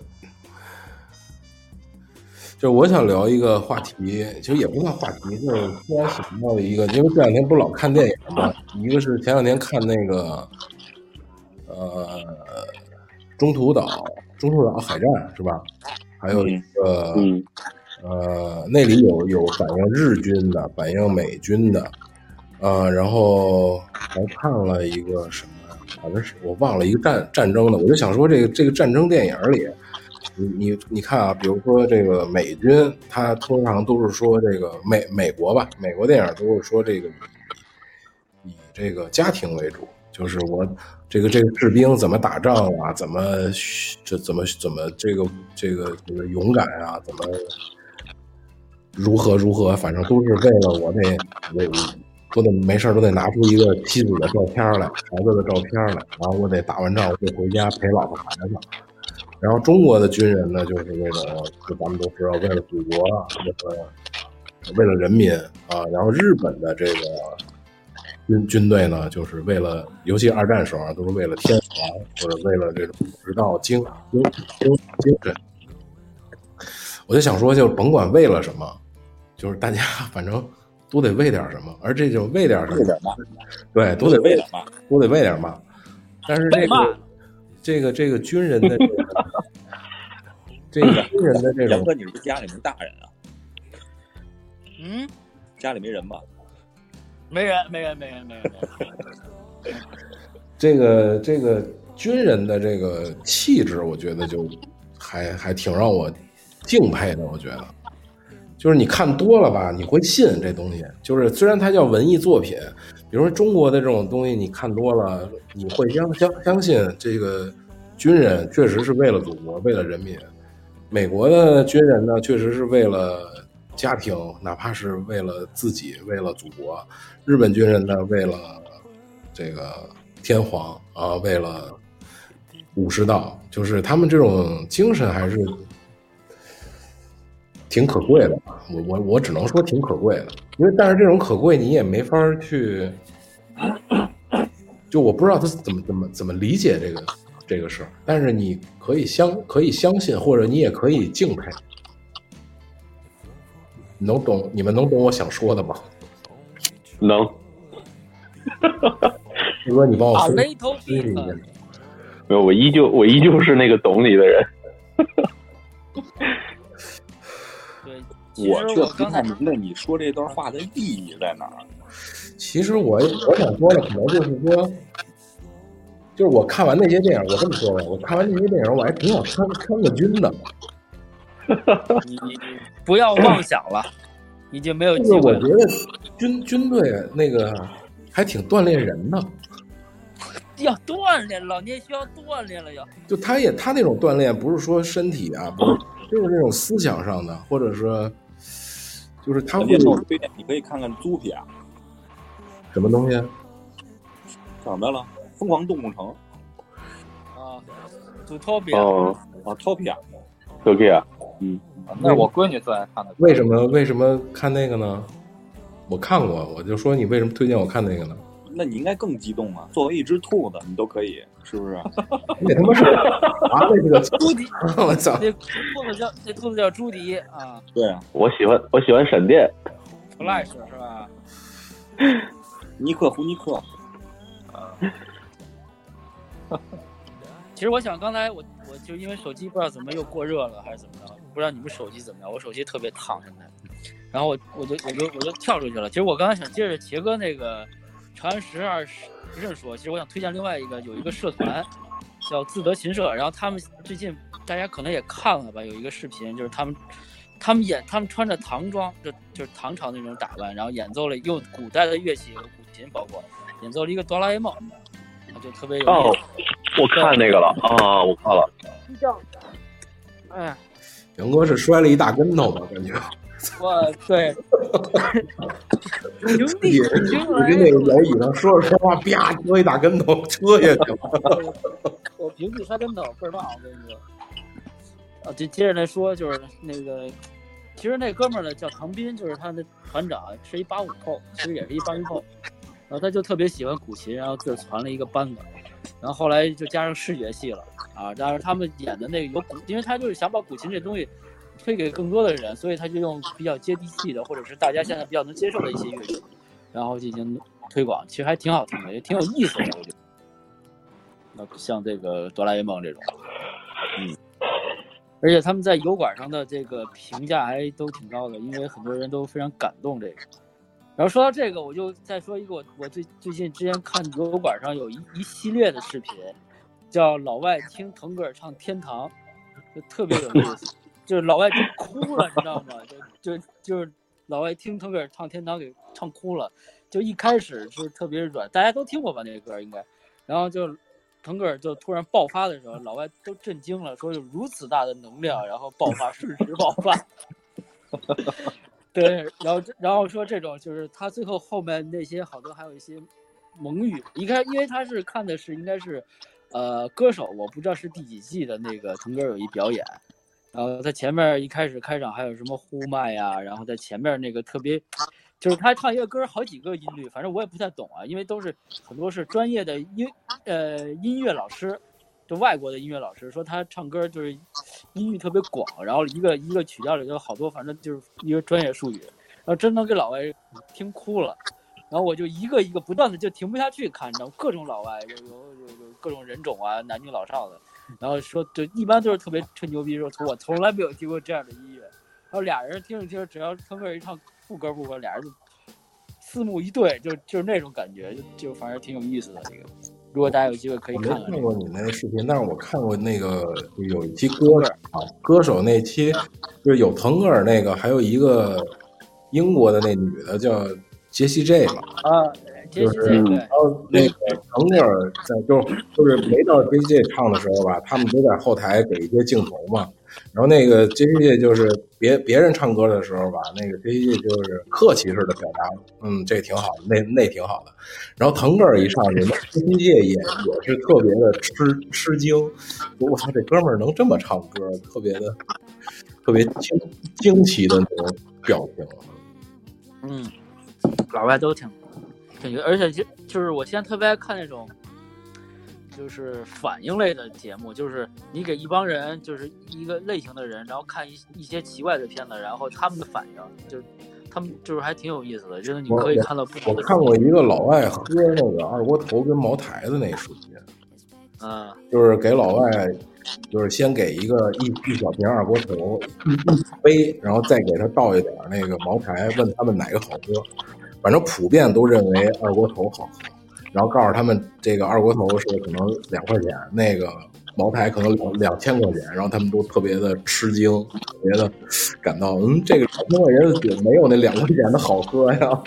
就是我想聊一个话题，其实也不算话题，就是突然想到的一个，因为这两天不是老看电影嘛，一个是前两天看那个，呃，中途岛，中途岛海战是吧？还有一个，嗯呃，那里有有反映日军的，反映美军的，呃，然后还看了一个什么，反正是我忘了一个战战争的，我就想说这个这个战争电影里，你你看啊，比如说这个美军，他通常都是说这个美美国吧，美国电影都是说这个以以这个家庭为主，就是我这个这个士兵怎么打仗啊，怎么这怎么怎么这个这个这个勇敢啊，怎么如何如何，反正都是为了我这为都得没事都得拿出一个妻子的照片来，孩子的照片来，然后我得打完仗我得回家陪老婆孩子。然后中国的军人呢，就是那种，就咱们都知道，为了祖国，为了为了人民啊。然后日本的这个军军队呢，就是为了，尤其二战时候啊，都是为了天皇或者为了这种直到精精精精神。我就想说，就甭管为了什么，就是大家 <laughs> 反正都得为点什么，而这就为点什么，为点嘛，对，都得为点嘛，都得为点嘛。但是这个这个这个军人的这个 <laughs> 这个军人的这种杨哥，你是不是家里没大人啊？嗯，家里没人吧？没人，没人，没人，没人，没人。这个这个军人的这个气质，我觉得就还还挺让我敬佩的。我觉得，就是你看多了吧，你会信这东西。就是虽然它叫文艺作品，比如说中国的这种东西，你看多了，你会相相相信这个军人确实是为了祖国，为了人民。美国的军人呢，确实是为了家庭，哪怕是为了自己，为了祖国。日本军人呢，为了这个天皇啊，为了武士道，就是他们这种精神还是挺可贵的。我我我只能说挺可贵的，因为但是这种可贵你也没法去，就我不知道他怎么怎么怎么理解这个这个事儿，但是你可以相可以相信，或者你也可以敬佩。能懂？你们能懂我想说的吗？能，大哥，你帮我啊分析一下。没有，我依旧我依旧是那个懂你的人。<laughs> 对，其我却不太明白你说这段话的意义在哪儿。其实我我想说的可能就是说，就是我看完那些电影，我这么说吧，我看完那些电影，我还挺想参参个军的。<laughs> 你你不要妄想了，已经没有就是机会了。我觉得军军队那个还挺锻炼人的，<laughs> 要锻炼，老年需要锻炼了要。就他也他那种锻炼不是说身体啊，不是就是那种思想上的，或者说就是他会人家都推荐你可以看看《租皮啊，什么东西？叫什么了？《疯狂动物城》啊，Zootopia，、哦啊，Topia，，OK 啊，那是我闺女最爱看的。为什么为什么看那个呢？我看过，我就说你为什么推荐我看那个呢？那你应该更激动啊！作为一只兔子，你都可以，是不是？<laughs> 那他妈是啊，那是个朱迪，<laughs> 我操！那兔子叫那兔子叫朱迪啊对啊，我喜欢我喜欢闪电，，Flash 是吧？<laughs> 尼克胡尼克，啊其实我想刚才我我就因为手机不知道怎么又过热了还是怎么着，不知道你们手机怎么样，我手机特别烫现在。然后我我就我就我就跳出去了。其实我刚才想接着杰哥那个长安十二时辰说，其实我想推荐另外一个有一个社团叫自得琴社，然后他们最近大家可能也看了吧，有一个视频就是他们他们演他们穿着唐装，就就是唐朝那种打扮，然后演奏了用古代的乐器和古琴，包括演奏了一个哆啦 A 梦，就特别有意思。哦，我看那个了啊，我看了，叫，哎呀，杨哥是摔了一大跟头吧？感觉 <laughs> 我对，<laughs> 平地也是平我跟那个摇椅上说着说话，啪磕一大跟头，<laughs> 车下去了。我平地摔跟头倍儿棒，我跟你说。啊，接接着来说，就是那个，其实那哥们儿呢叫唐斌，就是他的团长，是一八五后，其实也是一八零后。然后他就特别喜欢古琴，然后自个儿传了一个班子，然后后来就加上视觉系了啊。但是他们演的那个有古，因为他就是想把古琴这东西推给更多的人，所以他就用比较接地气的，或者是大家现在比较能接受的一些乐器，然后进行推广，其实还挺好听的，也挺有意思的，我觉得。那像这个哆啦 A 梦这种，嗯，而且他们在油管上的这个评价还都挺高的，因为很多人都非常感动这个。然后说到这个，我就再说一个我我最最近之前看油管上有一一系列的视频，叫老外听腾格尔唱《天堂》，就特别有意思，就是老外就 <laughs> 哭了，你知道吗？就就就是老外听腾格尔唱《天堂》给唱哭了，就一开始是特别软，大家都听过吧那个歌应该，然后就腾格尔就突然爆发的时候，老外都震惊了，说有如此大的能量，然后爆发，瞬时爆发。<laughs> 对，然后然后说这种就是他最后后面那些好多还有一些蒙语，一开因为他是看的是应该是呃歌手，我不知道是第几季的那个腾格尔有一表演，然后他前面一开始开场还有什么呼麦呀，然后在前面那个特别就是他唱一个歌好几个音律，反正我也不太懂啊，因为都是很多是专业的音呃音乐老师。就外国的音乐老师说他唱歌就是音域特别广，然后一个一个曲调里头好多，反正就是一个专业术语，然后真能给老外听哭了。然后我就一个一个不断的就停不下去看，你知道各种老外有有有有各种人种啊，男女老少的，然后说就一般都是特别吹牛逼，说从我从来没有听过这样的音乐。然后俩人听着听着，只要腾格尔一唱副歌部分，俩人就四目一对，就就是那种感觉，就就反正挺有意思的这个。如果大家有机会可以看看这个。看过你那个视频，但是我看过那个有一期歌手啊，歌手那期就是有腾格尔那个，还有一个英国的那女的叫杰西 J 嘛，啊，就是然后那个腾格尔在就就是没到 J J 唱的时候吧，他们都在后台给一些镜头嘛。然后那个 J J 就是别别人唱歌的时候吧，那个 J J 就是客气式的表达，嗯，这挺好的，那那挺好的。然后腾格尔一上去，那 J J 也也是特别的吃吃惊，说我操，这哥们儿能这么唱歌，特别的特别惊惊奇的那种表情。嗯，老外都挺挺觉，而且就就是我现在特别爱看那种，就是反应类的节目，就是你给一帮人，就是一个类型的人，然后看一一些奇怪的片子，然后他们的反应，就是他们就是还挺有意思的，真的你可以看到不同的。我看过一个老外喝那个二锅头跟茅台的那视频，嗯就是给老外，就是先给一个一一小瓶二锅头，一一杯，然后再给他倒一点那个茅台，问他们哪个好喝。反正普遍都认为二锅头好喝，然后告诉他们这个二锅头是可能两块钱，那个茅台可能两两千块钱，然后他们都特别的吃惊，特别的感到，嗯，这个两千块钱的酒没有那两块钱的好喝呀。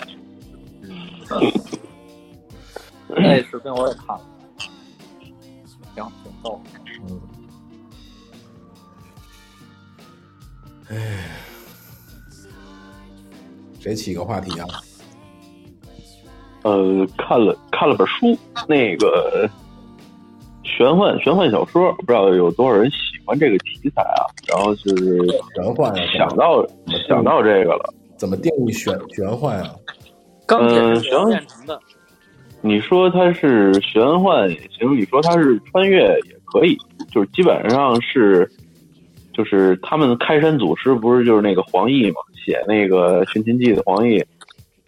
那视频我也看了，行，挺逗。嗯，谁起个话题啊？呃，看了看了本书，那个玄幻玄幻小说，不知道有多少人喜欢这个题材啊？然后就是玄幻啊？想到想到这个了。怎么定义玄玄幻啊？钢铁嗯行是怎么炼成的？你说它是玄幻也行，你说它是穿越也可以，就是基本上是，就是他们开山祖师不是就是那个黄奕嘛，写那个《寻秦记》的黄奕，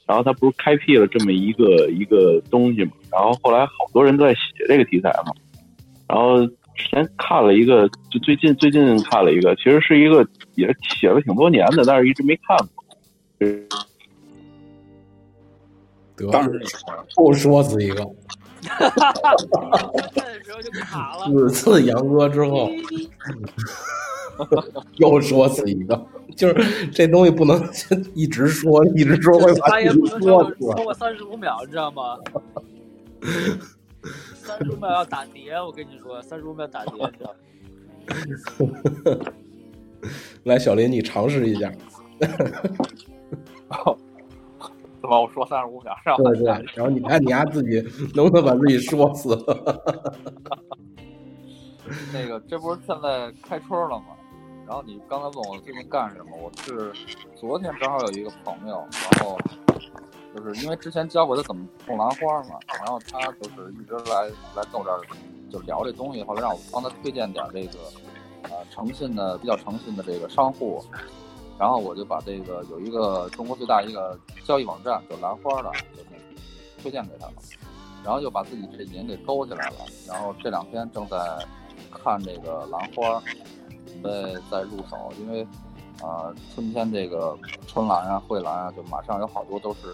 然后他不是开辟了这么一个一个东西嘛，然后后来好多人都在写这个题材嘛，然后之前看了一个，就最近最近看了一个，其实是一个也写了挺多年的，但是一直没看过。得当时不说死一个，看的时候就卡了。四次杨哥之后 <laughs> <laughs> <laughs> 又说死一个，就是这东西不能一直说，一直说会把他也自己不能超说超过三十五秒，你知道吗？三十五秒要打碟，我跟你说，三十五秒打碟，你知道吗？<laughs> 来，小林，你尝试一下。怎么我说三十五秒，对对，然后你看你丫自己能不能把自己说死了？那个这不是现在开春了吗？然后你刚才问我最近干什么，我是昨天正好有一个朋友，然后就是因为之前教过他怎么种兰花嘛，然后他就是一直来来跟我这儿就聊这东西，后来让我帮他推荐点这个呃诚信的比较诚信的这个商户，然后我就把这个有一个中国最大一个交易网站叫兰花的，就是推荐给他了。然后又把自己这瘾给勾起来了，然后这两天正在看这个兰花，备再入手，因为啊、呃春天这个春兰啊、蕙兰啊，就马上有好多都是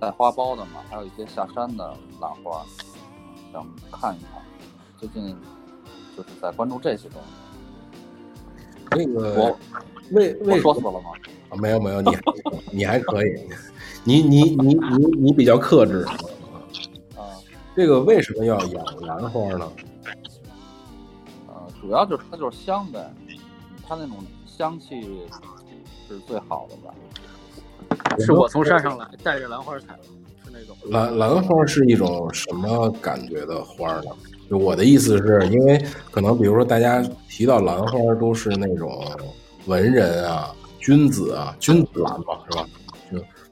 带花苞的嘛，还有一些下山的兰花，想看一看。最近就是在关注这些东西。那个我我为为什么说死了吗？啊没有没有，你你还可以，你你你你你比较克制。啊、这个为什么要养兰花呢？呃，主要就是它就是香呗，它那种香气是最好的吧。是我从山上来，带着兰花采的，是那种。兰兰花是一种什么感觉的花呢？就我的意思是，因为可能比如说大家提到兰花都是那种文人啊、君子啊、君子兰嘛，是吧？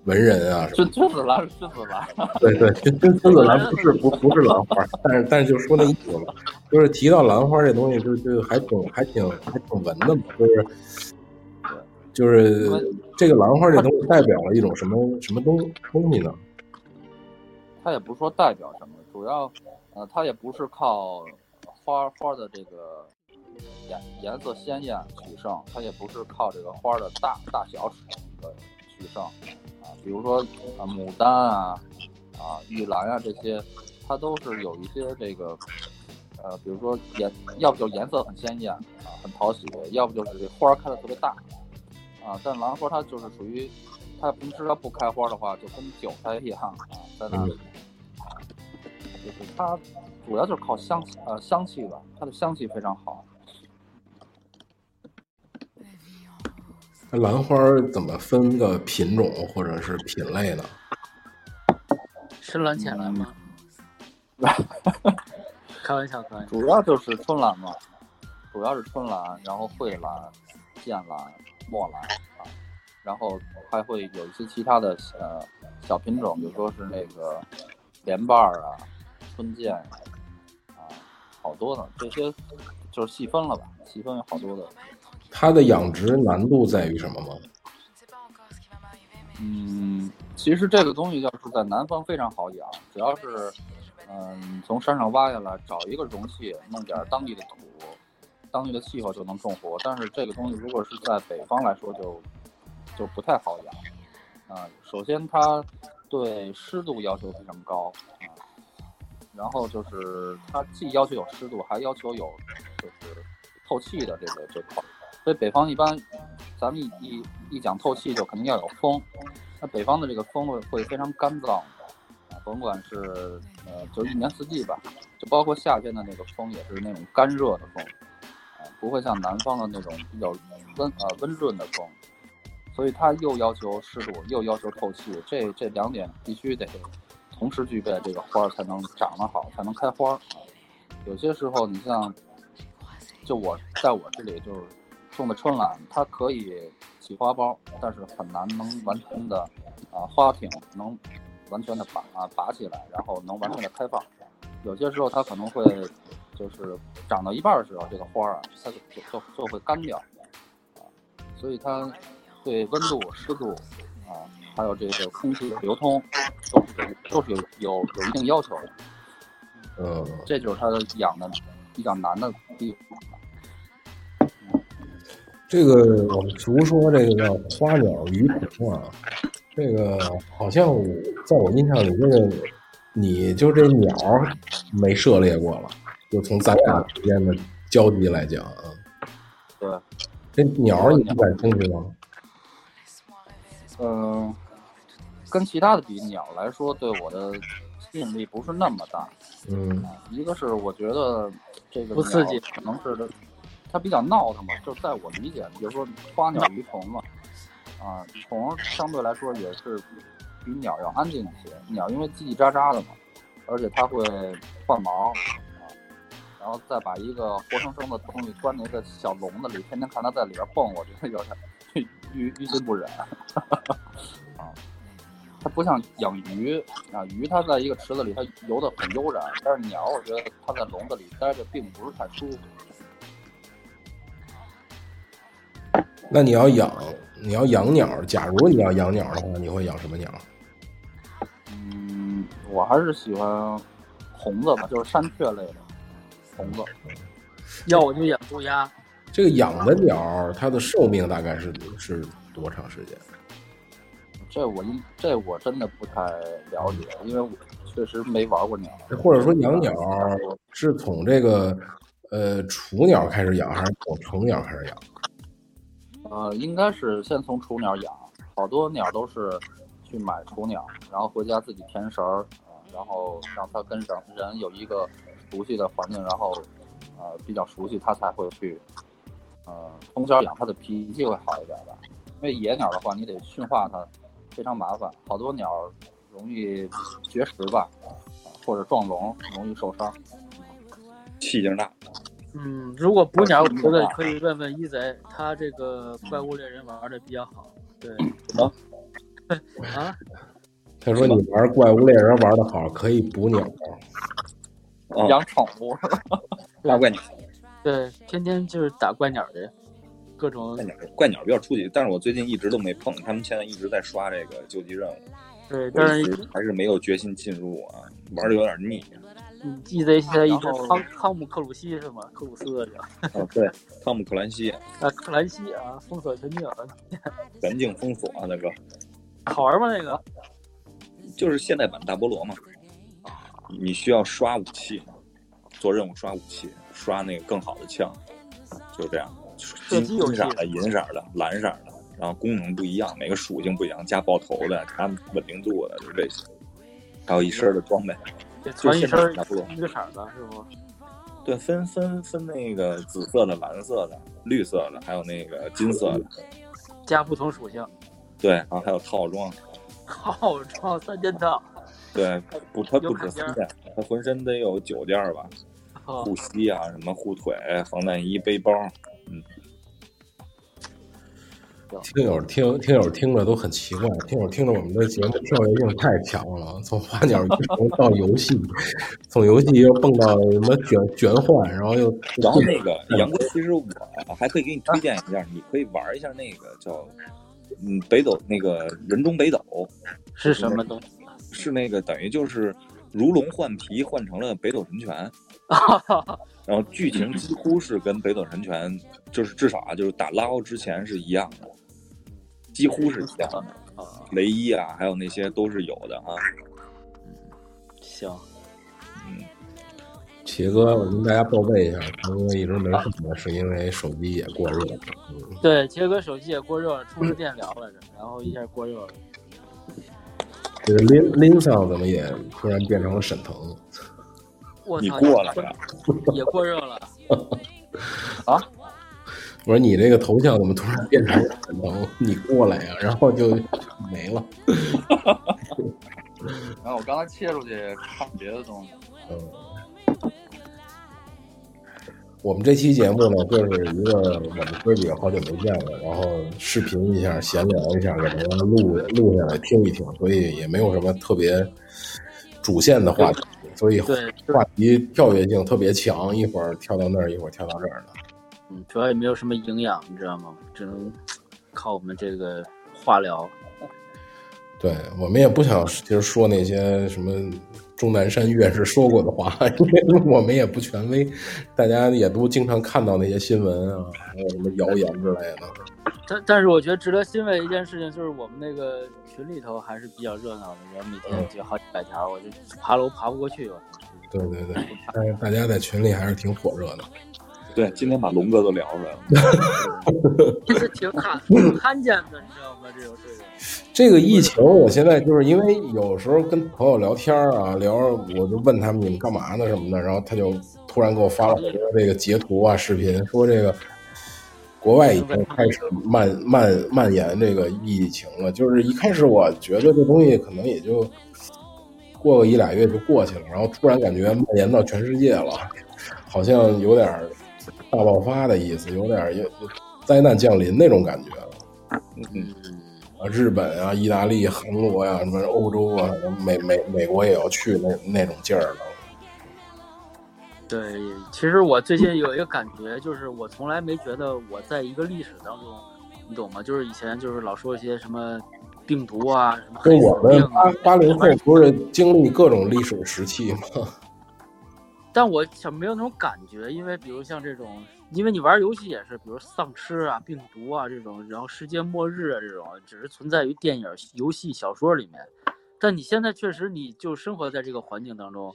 就文人啊什么。君君子兰是君子兰，<laughs> 对对，君君君子兰不是不不是兰花，但是但是就说那意思嘛，就是提到兰花这东西就，就还挺还挺还挺文的嘛，就是就是这个兰花这东西代表了一种什么什么东东西呢？它也不是说代表什么，主要呃，它也不是靠花花的这个颜颜色鲜艳取胜，它也不是靠这个花的大大小取胜啊，比如说啊牡丹啊啊玉兰啊这些，它都是有一些这个呃，比如说颜，要不就是颜色很鲜艳啊，很讨喜，要不就是这花开的特别大啊。但兰花它就是属于，它平时它不开花的话，就跟韭菜一样啊，在那里，啊就是它主要就是靠香气呃香气吧，它的香气非常好。那兰花怎么分个品种或者是品类呢？深蓝浅蓝吗？<laughs> 开玩笑，开玩笑。主要就是春兰嘛，主要是春兰，然后蕙兰、剑兰、墨兰啊，然后还会有一些其他的呃小品种，比如说是那个莲瓣儿啊、春剑啊，啊，好多呢。这些就是细分了吧，细分有好多的。它的养殖难度在于什么吗？嗯，其实这个东西要是在南方非常好养，只要是嗯从山上挖下来，找一个容器，弄点当地的土，当地的气候就能种活。但是这个东西如果是在北方来说就就不太好养啊。首先它对湿度要求非常高啊，然后就是它既要求有湿度，还要求有就是透气的这个这块。所以北方一般，咱们一一一讲透气，就肯定要有风。那北方的这个风会会非常干燥，甭管是呃，就一年四季吧，就包括夏天的那个风也是那种干热的风，不会像南方的那种比较温呃温润的风。所以它又要求湿度，又要求透气，这这两点必须得同时具备，这个花才能长得好，才能开花。有些时候，你像，就我在我这里就是。种的春兰，它可以起花苞，但是很难能完全的啊花挺能完全的拔啊拔起来，然后能完全的开放。有些时候它可能会就是长到一半的时候，这个花儿啊它就就就就会干掉啊，所以它对温度、湿度啊，还有这个空气的流通都是都是有有有一定要求的。嗯，这就是它养的比较难的地方。这个我们俗说这个叫花鸟鱼虫啊，这个好像我在我印象里，这个你就这鸟没涉猎过了，就从咱俩之间的交集来讲啊，对，这鸟你不感兴趣吗？嗯、跟其他的比，鸟来说对我的吸引力不是那么大。嗯一个是我觉得这个不刺激可能是它比较闹腾嘛，就在我理解，比如说花鸟鱼虫嘛，啊，虫相对来说也是比鸟要安静一些。鸟因为叽叽喳喳的嘛，而且它会换毛啊，然后再把一个活生生的东西关在一个小笼子里，天天看它在里边蹦，我觉得有点于于心不忍 <laughs> 啊。它不像养鱼啊，鱼它在一个池子里，它游得很悠然，但是鸟，我觉得它在笼子里待着并不是太舒服。那你要养，你要养鸟，假如你要养鸟的话，你会养什么鸟？嗯，我还是喜欢红的吧，就是山雀类的红子。要我就养乌鸦，这个养的鸟，它的寿命大概是是多长时间？这我这我真的不太了解，因为我确实没玩过鸟。或者说养鸟是从这个呃雏鸟开始养，还是从成鸟开始养？呃，应该是先从雏鸟养，好多鸟都是去买雏鸟，然后回家自己填食儿，然后让它跟上人有一个熟悉的环境，然后呃比较熟悉，它才会去呃从小养，它的脾气会好一点吧。因为野鸟的话，你得驯化它，非常麻烦，好多鸟容易绝食吧，或者撞笼，容易受伤。气劲大。嗯，如果捕鸟，我觉得可以问问一贼，他这个怪物猎人玩的比较好。对，么啊，他说你玩怪物猎人玩的好，可以捕鸟。啊，养宠物是吧？大怪鸟，对，天天就是打怪鸟的，各种怪鸟，怪鸟比较初级，但是我最近一直都没碰，他们现在一直在刷这个救济任务，对，但是还是没有决心进入啊，玩的有点腻。嗯一贼现在一直然后康康姆克鲁西是吗？克鲁斯的啊，对，汤姆克兰西啊，克兰西啊，封锁全境，全境封锁啊，那个好玩吗？那个？就是现代版大菠萝嘛，你需要刷武器，做任务刷武器，刷那个更好的枪，就这样。金金色的、银色的、蓝色的，然后功能不一样，每个属性不一样，加爆头的，加稳定度的，就这些。还有一身的装备，这穿一身一个色的是不？对，分分分那个紫色的、蓝色的、绿色的，还有那个金色的，加不同属性，对，然后还有套装，套装三件套，对，不，它不止三件，它浑身得有九件吧，哦护膝啊，什么护腿、防弹衣、背包，听友听听友听着都很奇怪，听友听着我们的节目跳跃性太强了，从花鸟鱼虫到游戏，<laughs> 从游戏又蹦到什么卷卷换，然后又 <laughs> 然后那个 <laughs> 杨哥，其实我还可以给你推荐一下，你可以玩一下那个叫嗯北斗那个人中北斗，是什么东西？是那个等于就是如龙换皮换成了北斗神拳，然后剧情几乎是跟北斗神拳就是至少啊就是打捞之前是一样的，几乎是一样的。啊，雷伊啊，还有那些都是有的啊。行，嗯，企鹅哥，我跟大家报备一下，他哥一直没上来，是因为手机也过热了。嗯，对，杰哥手机也过热了，充着电聊来着，然后一下过热了。这个拎拎上怎么也突然变成了沈腾？你我操，过来了，也过热了。<laughs> 我说你这个头像怎么突然变成了沈腾？你过来呀、然后就没了。然后我刚才切出去看别的东西，嗯，我们这期节目呢，就是一个我们哥几个好久没见了，然后视频一下，闲聊一下，给大家录录下来听一听，所以也没有什么特别主线的话题，所以对，话题跳跃性特别强，一会儿跳到那儿，一会儿跳到这儿的。嗯，主要也没有什么营养，你知道吗？只能靠我们这个化疗。对我们也不想其实说那些什么钟南山院士说过的话，<laughs> 因为我们也不权威，大家也都经常看到那些新闻啊，还有什么谣言之类的。但但是我觉得值得欣慰的一件事情就是我们那个群里头还是比较热闹的，然后每天就好几百条，我就爬楼爬不过去。我对对对，但是大家在群里还是挺火热的。对，今天把龙哥都聊出来了。其 <laughs> 实挺罕挺罕见的，你知道吗？这种这个。这个疫情，我现在就是因为有时候跟朋友聊天啊，聊我就问他们你们干嘛呢什么的，然后他就突然给我发了很多这个截图啊、视频，说这个国外已经开始蔓蔓蔓延这个疫情了。就是一开始我觉得这东西可能也就过个一俩月就过去了，然后突然感觉蔓延到全世界了，好像有点大爆发的意思，有点有灾难降临那种感觉了。嗯，啊，日本啊、意大利、韩国呀、什么欧洲啊、美美美国也要去那那种劲儿了。对，其实我最近有一个感觉，就是我从来没觉得我在一个历史当中，你懂吗？就是以前就是老说一些什么病毒啊，什么就黑死我们八零后不是经历各种历史时期吗？但我想没有那种感觉，因为比如像这种，因为你玩游戏也是，比如丧尸啊、病毒啊这种，然后世界末日啊这种，只是存在于电影、游戏、小说里面。但你现在确实你就生活在这个环境当中，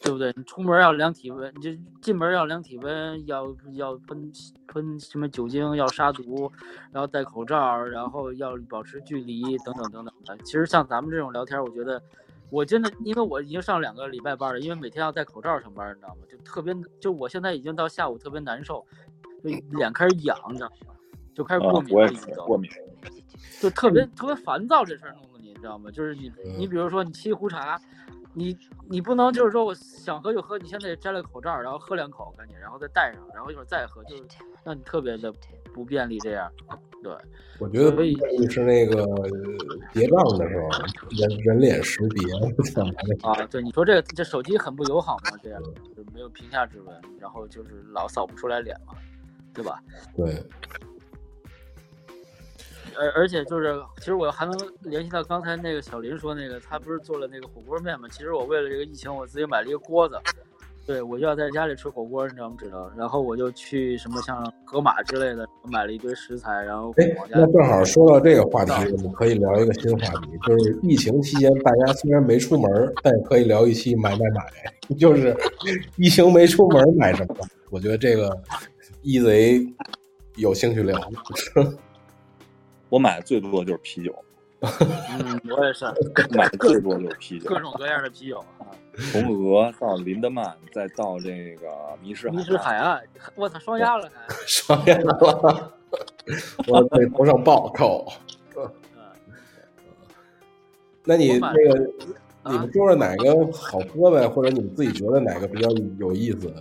对不对？你出门要量体温，你就进门要量体温，要要喷喷什么酒精，要杀毒，然后戴口罩，然后要保持距离，等等等等的。其实像咱们这种聊天，我觉得我真的，因为我已经上两个礼拜班了，因为每天要戴口罩上班，你知道吗？就特别，就我现在已经到下午特别难受，就脸开始痒，你知道吗？就开始啊过，敏了已经都。过敏。就特别特别烦躁，这事儿弄得你知道吗？就是你嗯你比如说你沏壶茶，你你不能就是说我想喝就喝，你现在摘了口罩，然后喝两口赶紧，然后再戴上，然后一会儿再喝，就是让你特别的不便利这样。对，我觉得所以是那个呃结账的时候，人人脸识别，啊，对，你说这个这手机很不友好嘛？这样就没有屏下指纹，然后就是老扫不出来脸嘛，对吧？对，而而且就是，其实我还能联系到刚才那个小林说那个，他不是做了那个火锅面嘛？其实我为了这个疫情，我自己买了一个锅子，对我就要在家里吃火锅，你知道吗？知道。然后我就去什么像盒马之类的，买了一堆食材，然后哎往，家那正好说到这个话题，我们可以聊一个新话题，就是疫情期间大家虽然没出门，但也可以聊一期买买买，<laughs> 就是疫情没出门买什么？我觉得这个一贼有兴趣聊。我买的最多的就是啤酒，嗯，我也是买的最多就是啤酒各，种各样的啤酒啊，从俄到林德曼，再到这个迷失迷失海岸，我操，双压了还。上演了，我在头上爆扣。嗯那你那个，啊你们说说哪个好喝呗，或者你们自己觉得哪个比较有意思？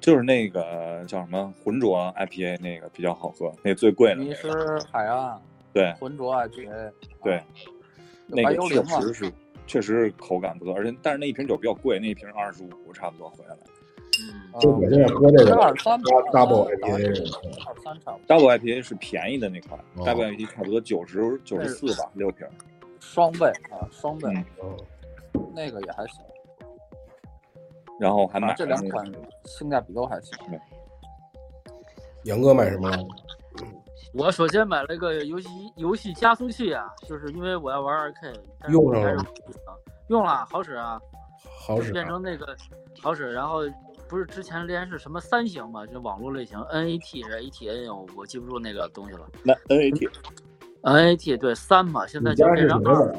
就是那个叫什么浑浊 IPA 那个比较好喝，那最贵的那个。迷失海岸，对浑浊 IPA，对，啊那个确实是确实是口感不错，而且但是那一瓶酒比较贵，那一瓶二十五差不多回来。嗯，就我现在喝这个二三 double IPA，二三差不多，Double IPA 是便宜的那款、哦 d o u b l e IPA 差不多九十九十四吧，六瓶。双倍啊，双倍，那个也还行，然后还买这两款性价比都还行。杨哥买什么了？我首先买了一个游戏游戏加速器啊，就是因为我要玩二 K，用上了吗用了，好使啊，好使啊，变成那个好使。然后不是之前连是什么三型嘛，就网络类型 NAT 是 ATN，我我记不住那个东西了。那 NAT，NAT 对三嘛，现在就变成二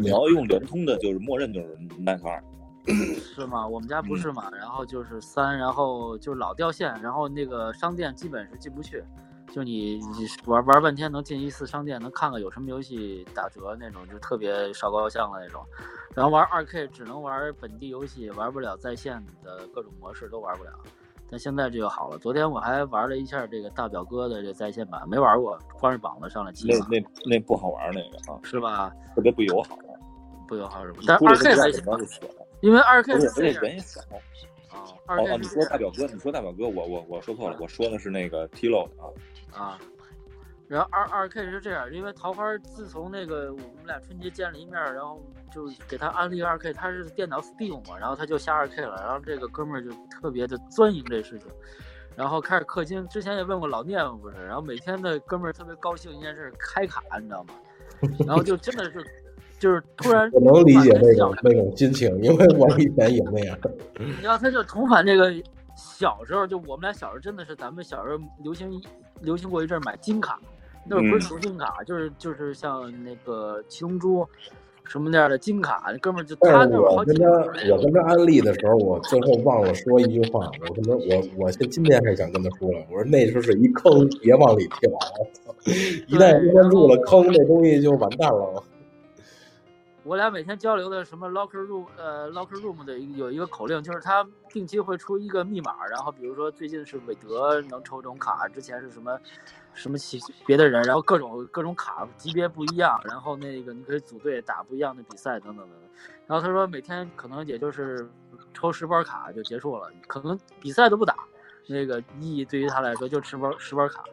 你要用联通的，就是默认就是 NAT 二。<clears throat> 是吗？我们家不是嘛，然后就是三，然后就老掉线，然后那个商店基本是进不去，就你你玩玩半天能进一次商店，能看看有什么游戏打折那种，就特别烧高香的那种。然后玩二 K 只能玩本地游戏，玩不了在线的各种模式都玩不了。但现在这就好了，昨天我还玩了一下这个大表哥的这在线版，没玩过，光是膀子上了机嘛，那那 <laughs> 那不好玩，那个啊，是吧？特别不友好。不友好是吧？但是二 K 不知因为二 K 而且而且是这样人也小。啊，二哦 K 哦，你说大表哥，你说大表哥，我我我说错了，我说的是那个 Tilo 的啊。啊。然后二二 K 是这样，因为桃花自从那个我们俩春节见了一面，然后就给他安利二 K，他是电脑 Steam 嘛，然后他就下二 K 了，然后这个哥们儿就特别的钻营这事情，然后开始氪金，之前也问过老聂嘛不是，然后每天的哥们儿特别高兴一件事，开卡你知道吗？然后就真的是就是突然我能理解那小种那种心情，因为我以前也那样。你知道，他就重返这个小时候，就我们俩小时候真的是咱们小时候流行流行过一阵儿买金卡，那会儿不是嗯球星卡，就是就是像那个七龙珠什么那样的金卡，哥们儿就但是他那会儿好几我跟他我跟他安利的时候，我最后忘了说一句话，我跟他我我现今天还想跟他说了，我说那时候是一坑，别往里跳！<laughs> 一旦对关注了坑，这东西就完蛋了。我俩每天交流的什么 locker room 呃 locker room 的有一个口令，就是他定期会出一个密码，然后比如说最近是韦德能抽这种卡，之前是什么什么其别的人，然后各种各种卡级别不一样，然后那个你可以组队打不一样的比赛等等等等。然后他说每天可能也就是抽十包卡就结束了，可能比赛都不打，那个意义对于他来说就十包十包卡，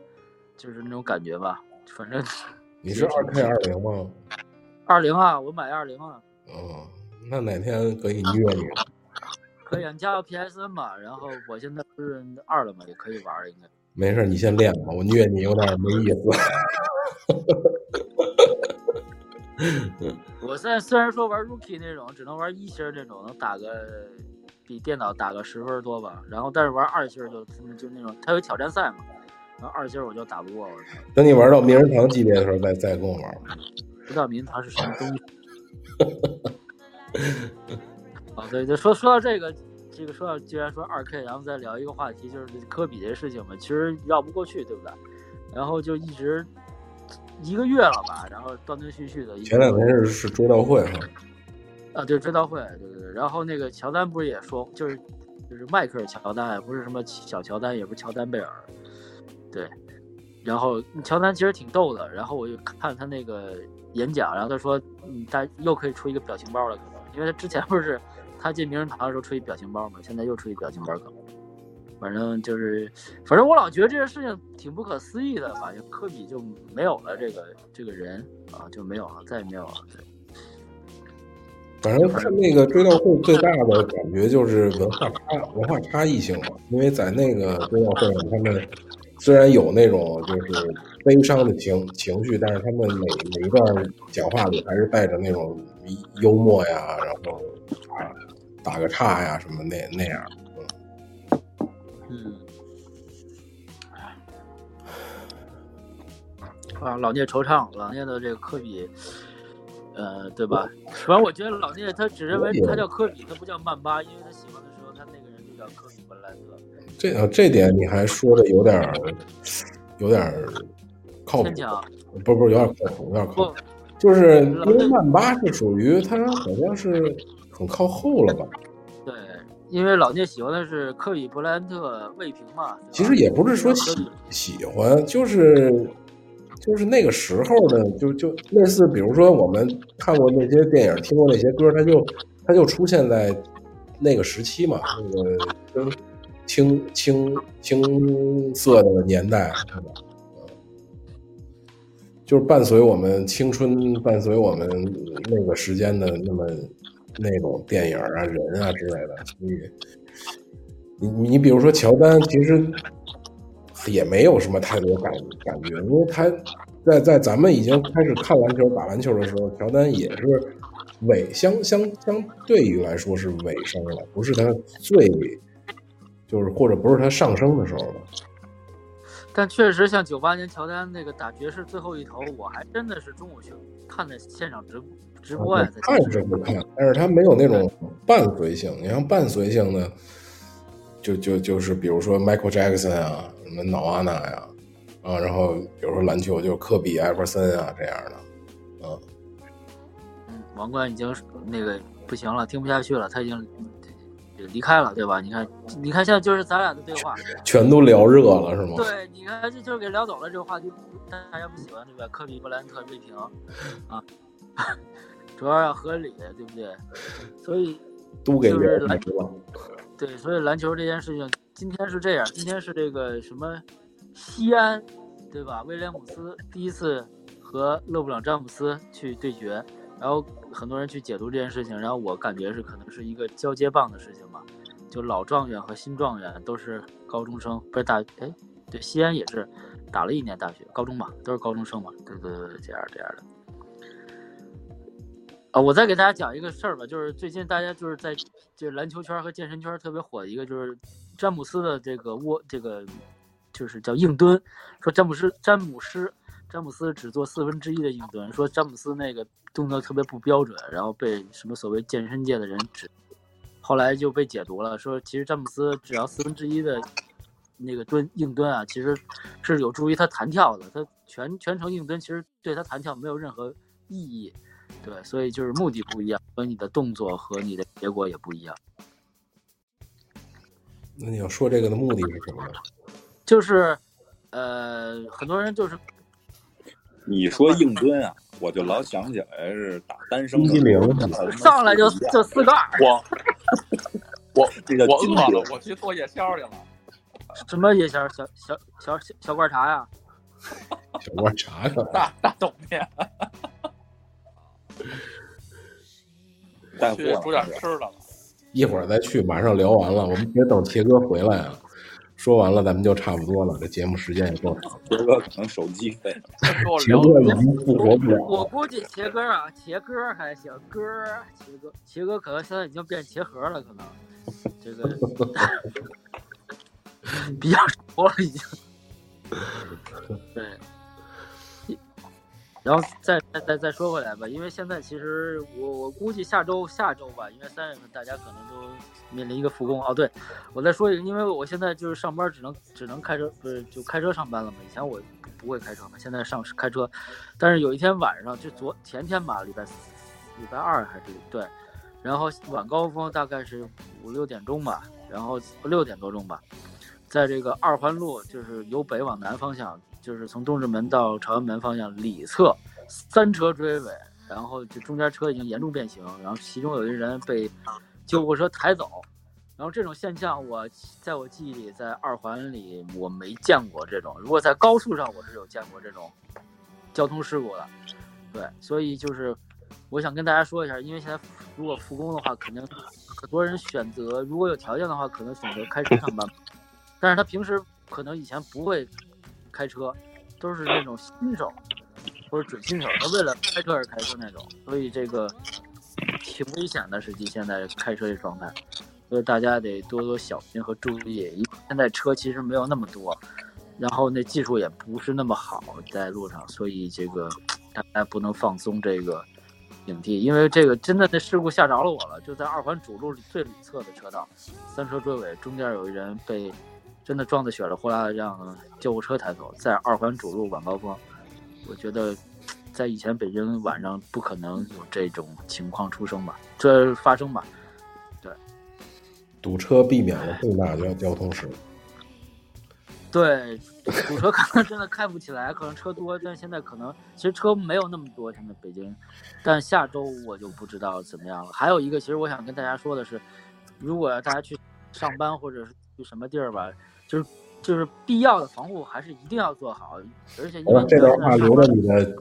就是那种感觉吧，反正你是二 K 二零吗？二零啊，我买二零啊。嗯，那哪天可以约你？<laughs> 可以，啊，你加个 PSN 吧。然后我现在不是二了嘛，也可以玩儿，应该。没事，你先练吧，我虐你有点没意思。<laughs> 我现在虽然说玩 Rookie 那种只能玩一星儿这种，能打个比电脑打个十分多吧。然后但是玩二星儿就就那种，它有挑战赛嘛。然后二星我就打不过！等你玩到名人堂级别的时候，再再跟我玩吧。不知道名堂是什么东西。<laughs> 啊，对对，说说到这个，这个说到既然说二 K，然后再聊一个话题，就是科比这事情嘛，其实绕不过去，对不对？然后就一直一个月了吧，然后断断续续的。前两天是是追悼会哈，啊，对追悼会，对对对。然后那个乔丹不是也说，就是就是迈克尔乔丹，不是什么小乔丹，也不是乔丹贝尔，对。然后乔丹其实挺逗的，然后我就看他那个演讲，然后他说，嗯，他又可以出一个表情包了，可能，因为他之前不是他进名人堂的时候出一表情包嘛，现在又出一表情包，可能。反正就是，反正我老觉得这件事情挺不可思议的，吧，就科比就没有了这个这个人啊，就没有了，再也没有了。对反正看那个追悼会最大的感觉就是文化差文化差异性嘛，因为在那个追悼会上，他们虽然有那种就是悲伤的情情绪，但是他们每每一段讲话里还是带着那种幽默呀，然后啊打个岔呀什么那那样。嗯，啊，老聂惆怅，老聂的这个科比，呃，对吧？反正我觉得老聂他只认为他叫科比，他不叫曼巴，因为他喜欢的时候，他那个人就叫科比布莱特。这啊这点你还说的有点儿有点儿靠谱不不有点靠谱，有点靠谱，就是因为曼巴是属于他好像是很靠后了吧？对，因为老聂喜欢的是科比布莱恩特卫平嘛。其实也不是说喜喜欢，就是就是那个时候的，就就类似，比如说我们看过那些电影，听过那些歌，他就他就出现在那个时期嘛，那个跟青青青涩的年代，对吧？就是伴随我们青春，伴随我们那个时间的那么那种电影啊、人啊之类的，所以你你比如说乔丹，其实也没有什么太多感感觉，因为他在在咱们已经开始看篮球、打篮球的时候，乔丹也是尾相相相对于来说是尾声了，不是他最就是或者不是他上升的时候了。但确实像九八年乔丹那个打爵士最后一投，我还真的是中午去看的现场直直播呀，在看是不看，但是他没有那种伴随性。你像伴随性的，就就就是比如说 Michael Jackson 啊，什么瑙安娜呀，啊，然后比如说篮球就科比、艾弗森啊这样的，嗯，嗯，王冠已经那个不行了，听不下去了，他已经离开了，对吧？你看，你看现在就是咱俩的对话，全都聊热了是吗？对，你看这就是给聊走了这个话题，大家不喜欢对吧？科比、布莱恩特、瑞平 <laughs> 啊，主要要合理，对不对？所以都给。对，所以篮球这件事情，今天是这样，今天是这个什么西安，对吧？威廉姆斯第一次和勒布朗詹姆斯去对决，然后很多人去解读这件事情，然后我感觉是可能是一个交接棒的事情吧，就老状元和新状元都是高中生，不是大哎，对，西安也是打了一年大学，高中嘛，都是高中生嘛，对对对，这样这样的。啊，我再给大家讲一个事儿吧，就是最近大家就是在就是篮球圈和健身圈特别火的一个，就是詹姆斯的这个窝这个就是叫硬蹲，说詹姆斯詹姆斯詹姆斯只做四分之一的硬蹲，说詹姆斯那个动作特别不标准，然后被什么所谓健身界的人指，后来就被解读了，说其实詹姆斯只要四分之一的那个蹲硬蹲啊，其实是有助于他弹跳的，他全全程硬蹲其实对他弹跳没有任何意义。对，所以就是目的不一样，和你的动作和你的结果也不一样。那你要说这个的目的是什么呢？就是，呃，很多人就是你说硬蹲啊，我就老想起来是打单生的一零上来就就四个二，我 <laughs> 我这叫我饿了，我去做夜宵去了。什么夜宵小小小小小罐茶呀？小罐茶可大大董面，带货去煮点吃的了。一会儿再去，马上聊完了，我们别等铁哥回来啊。说完了，咱们就差不多了，这节目时间也够长。杰 <laughs> 哥可能手机费，跟我铁聊哥已经复活不了了。我估计杰哥啊，杰哥还行，哥儿茄哥，杰哥可能现在已经变茄盒了，可能这个 <laughs> 比较熟了已经。对，然后再再再说回来吧，因为现在其实我我估计下周下周吧，因为三月份大家可能都面临一个复工。哦，对，我再说一个，因为我现在就是上班只能只能开车，不是就开车上班了嘛。以前我不不会开车嘛，现在上开车。但是有一天晚上，就昨前天吧，礼拜四礼拜二还是对，然后晚高峰大概是五六点钟吧，然后六点多钟吧，在这个二环路，就是由北往南方向，就是从东直门到朝阳门方向里侧，三车追尾，然后就中间车已经严重变形，然后其中有一人被救护车抬走。然后这种现象，我在我记忆里，在二环里我没见过这种。如果在高速上，我是有见过这种交通事故的。对，所以就是我想跟大家说一下，因为现在如果复工的话，肯定很多人选择，如果有条件的话，可能选择开车上班。但是他平时可能以前不会开车，都是那种新手或者准新手，他为了开车而开车那种，所以这个挺危险的。实际现在开车这状态，所以大家得多多小心和注意。因为现在车其实没有那么多，然后那技术也不是那么好，在路上，所以这个大家不能放松这个警惕，因为这个真的那事故吓着了我了，就在二环主路最里侧的车道，三车追尾，中间有一人被真的撞得血了呼啦的，让救护车抬走，在二环主路晚高峰，我觉得在以前北京晚上不可能有这种情况出生吧，这发生吧。对堵车避免了重大交交通事故。对，堵车可能真的开不起来，可能车多，但现在可能其实车没有那么多，现在北京，但下周我就不知道怎么样了。还有一个，其实我想跟大家说的是，如果大家去上班或者是去什么地儿吧，就是就是必要的防护还是一定要做好，而且因为，这段话留着你的，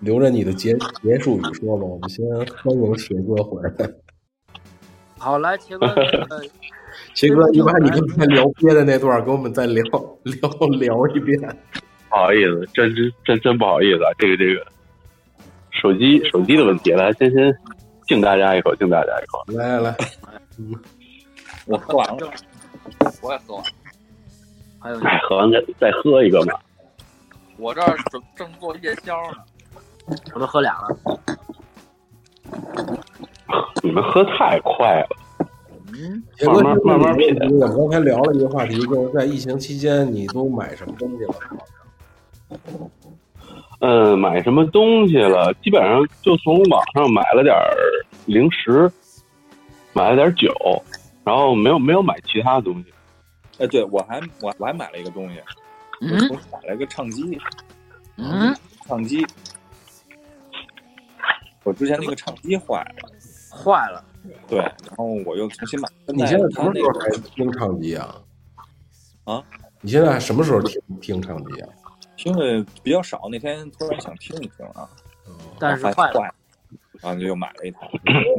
留着你的结结束语说吧。我们先欢迎铁哥回来。<laughs> 好来，铁哥，那个铁哥，你把你刚才聊憋的那段给我们再聊聊聊一遍。不好意思，真真真真不好意思啊，这个这个手机手机的问题，来先先敬大家一口，敬大家一口。来来来，<laughs> 嗯我喝完了，我也喝完，还有哎，喝完再再喝一个嘛。我这儿正正做夜宵呢。我都喝俩了。你们喝太快了，嗯，铁哥，慢慢慢慢品我们刚才聊了一个话题，就是在疫情期间你都买什么东西了？嗯，买什么东西了？基本上就从网上买了点儿零食，买了点儿酒，然后没有没有买其他东西。哎，对我还我我还买了一个东西，我嗯重新买了一个唱机，嗯，唱机。我之前那个唱机坏了，坏了。对，然后我又重新买。你现在什么时候还个听唱机啊？啊？你现在什么时候听听唱机啊？听的比较少，那天突然想听一听啊，但是坏了，然后就又买了一台。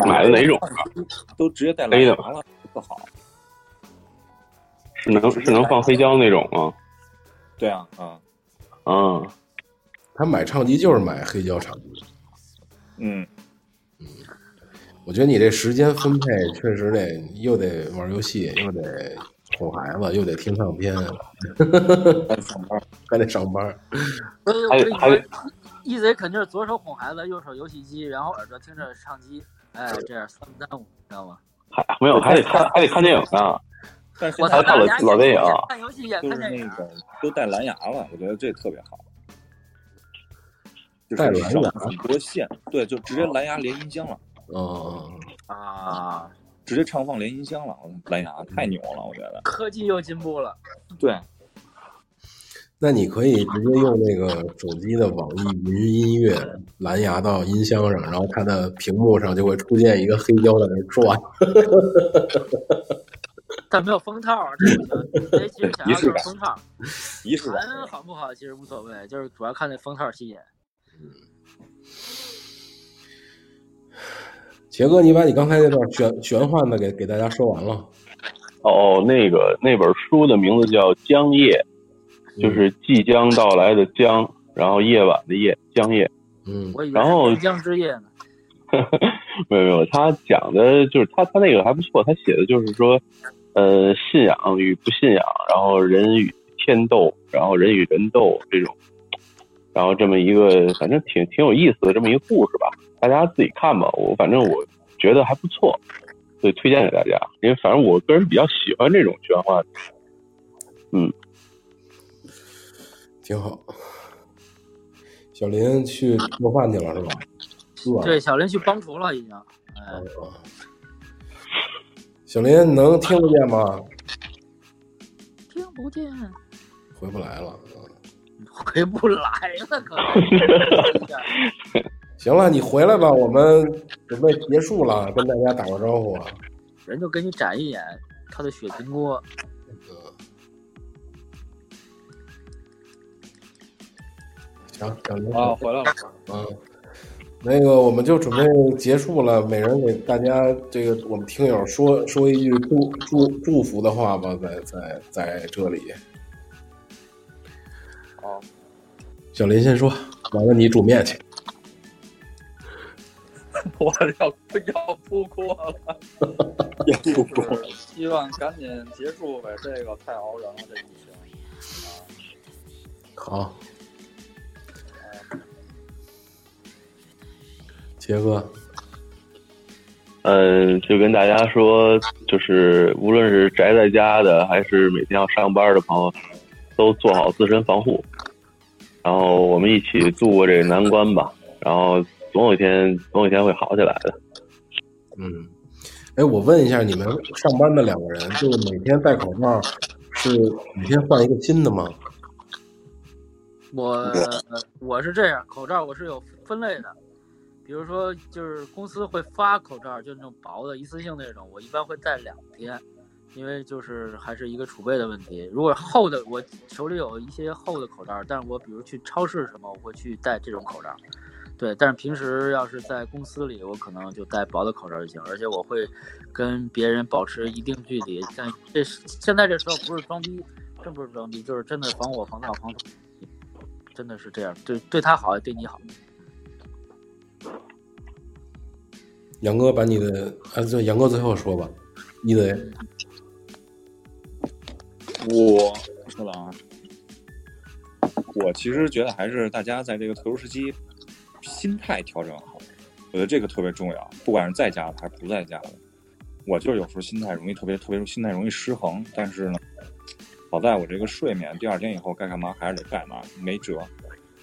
买了哪种啊？都直接带蓝牙了，特好。是能是能放黑胶那种吗？对啊，啊，啊，他买唱机就是买黑胶唱机。嗯嗯，我觉得你这时间分配确实得又得玩游戏，又得哄孩子，又得听唱片，还得上班。<laughs> 还得上班。一贼肯定是左手哄孩子，右手游戏机，然后耳朵听着唱机，哎，这样三不耽误，知道吗？还没有还得看还得看电影呢。但是我操，现在看了老电影看游戏也就是看电影，那个都带蓝牙了，我觉得这特别好。就是带蓝牙少很多线，对，就直接蓝牙连音箱了，嗯，啊，直接唱放连音箱了，蓝牙太牛了，我觉得。科技又进步了。对，那你可以直接用那个手机的网易云音乐蓝牙到音箱上，然后它的屏幕上就会出现一个黑胶在那儿转。<laughs> 但没有封套，这不行。这其实想要就是封套，仪式感。弹好不好其实无所谓，就是主要看那封套吸引。杰哥，你把你刚才那段玄玄幻的给给大家说完了，哦，那个那本书的名字叫《江夜》，就是即将到来的江，然后夜晚的夜，江夜。嗯我以为然后是边疆之夜呢。<laughs> 没有没有，他讲的就是他他那个还不错，他写的就是说，呃，信仰与不信仰，然后人与天斗，然后人与人斗这种，然后这么一个反正挺挺有意思的这么一个故事吧，大家自己看吧。我反正我觉得还不错，所以推荐给大家。因为反正我个人比较喜欢这种玄幻，嗯，挺好。小林去做饭去了是吧？饿对，小林去帮厨了已经。哎，哦小林能听得见吗？听不见，回不来了。嗯回不来了，可能。<laughs> 行了，你回来吧，我们准备结束了，跟大家打个招呼啊。人就给你展一眼他的血平锅。嗯，行，小林啊，回来了。嗯，那个我们就准备结束了，每人给大家这个我们听友说说一句祝祝祝福的话吧，在在在这里。好，小林先说，完了你煮面去。<laughs> 我要要扑锅了，<laughs> 要不过希望赶紧结束呗，这个太熬人了，这疫情。好，杰哥，嗯，就跟大家说，就是无论是宅在家的，还是每天要上班的朋友，都做好自身防护。然后我们一起度过这个难关吧。然后总有一天，总有一天会好起来的。嗯，哎，我问一下，你们上班的两个人，就是每天戴口罩，是每天换一个新的吗？我我是这样，口罩我是有分类的，比如说就是公司会发口罩，就那种薄的一次性那种，我一般会戴两天，因为就是还是一个储备的问题。如果厚的，我手里有一些厚的口罩，但是我比如去超市什么，我会去戴这种口罩。对，但是平时要是在公司里，我可能就戴薄的口罩就行，而且我会跟别人保持一定距离。但这现在这时候不是装逼，真不是装逼，就是真的防我、防盗、防。真的是这样，对对他好，也对你好。杨哥把你的，啊，就杨哥最后说吧，一德，我说了啊，我其实觉得还是大家在这个特殊时期，心态调整好，我觉得这个特别重要。不管是在家的还是不在家的，我就是有时候心态容易特别特别心态容易失衡，但是呢，好在我这个睡眠，第二天以后该干嘛还是得干嘛，没辙。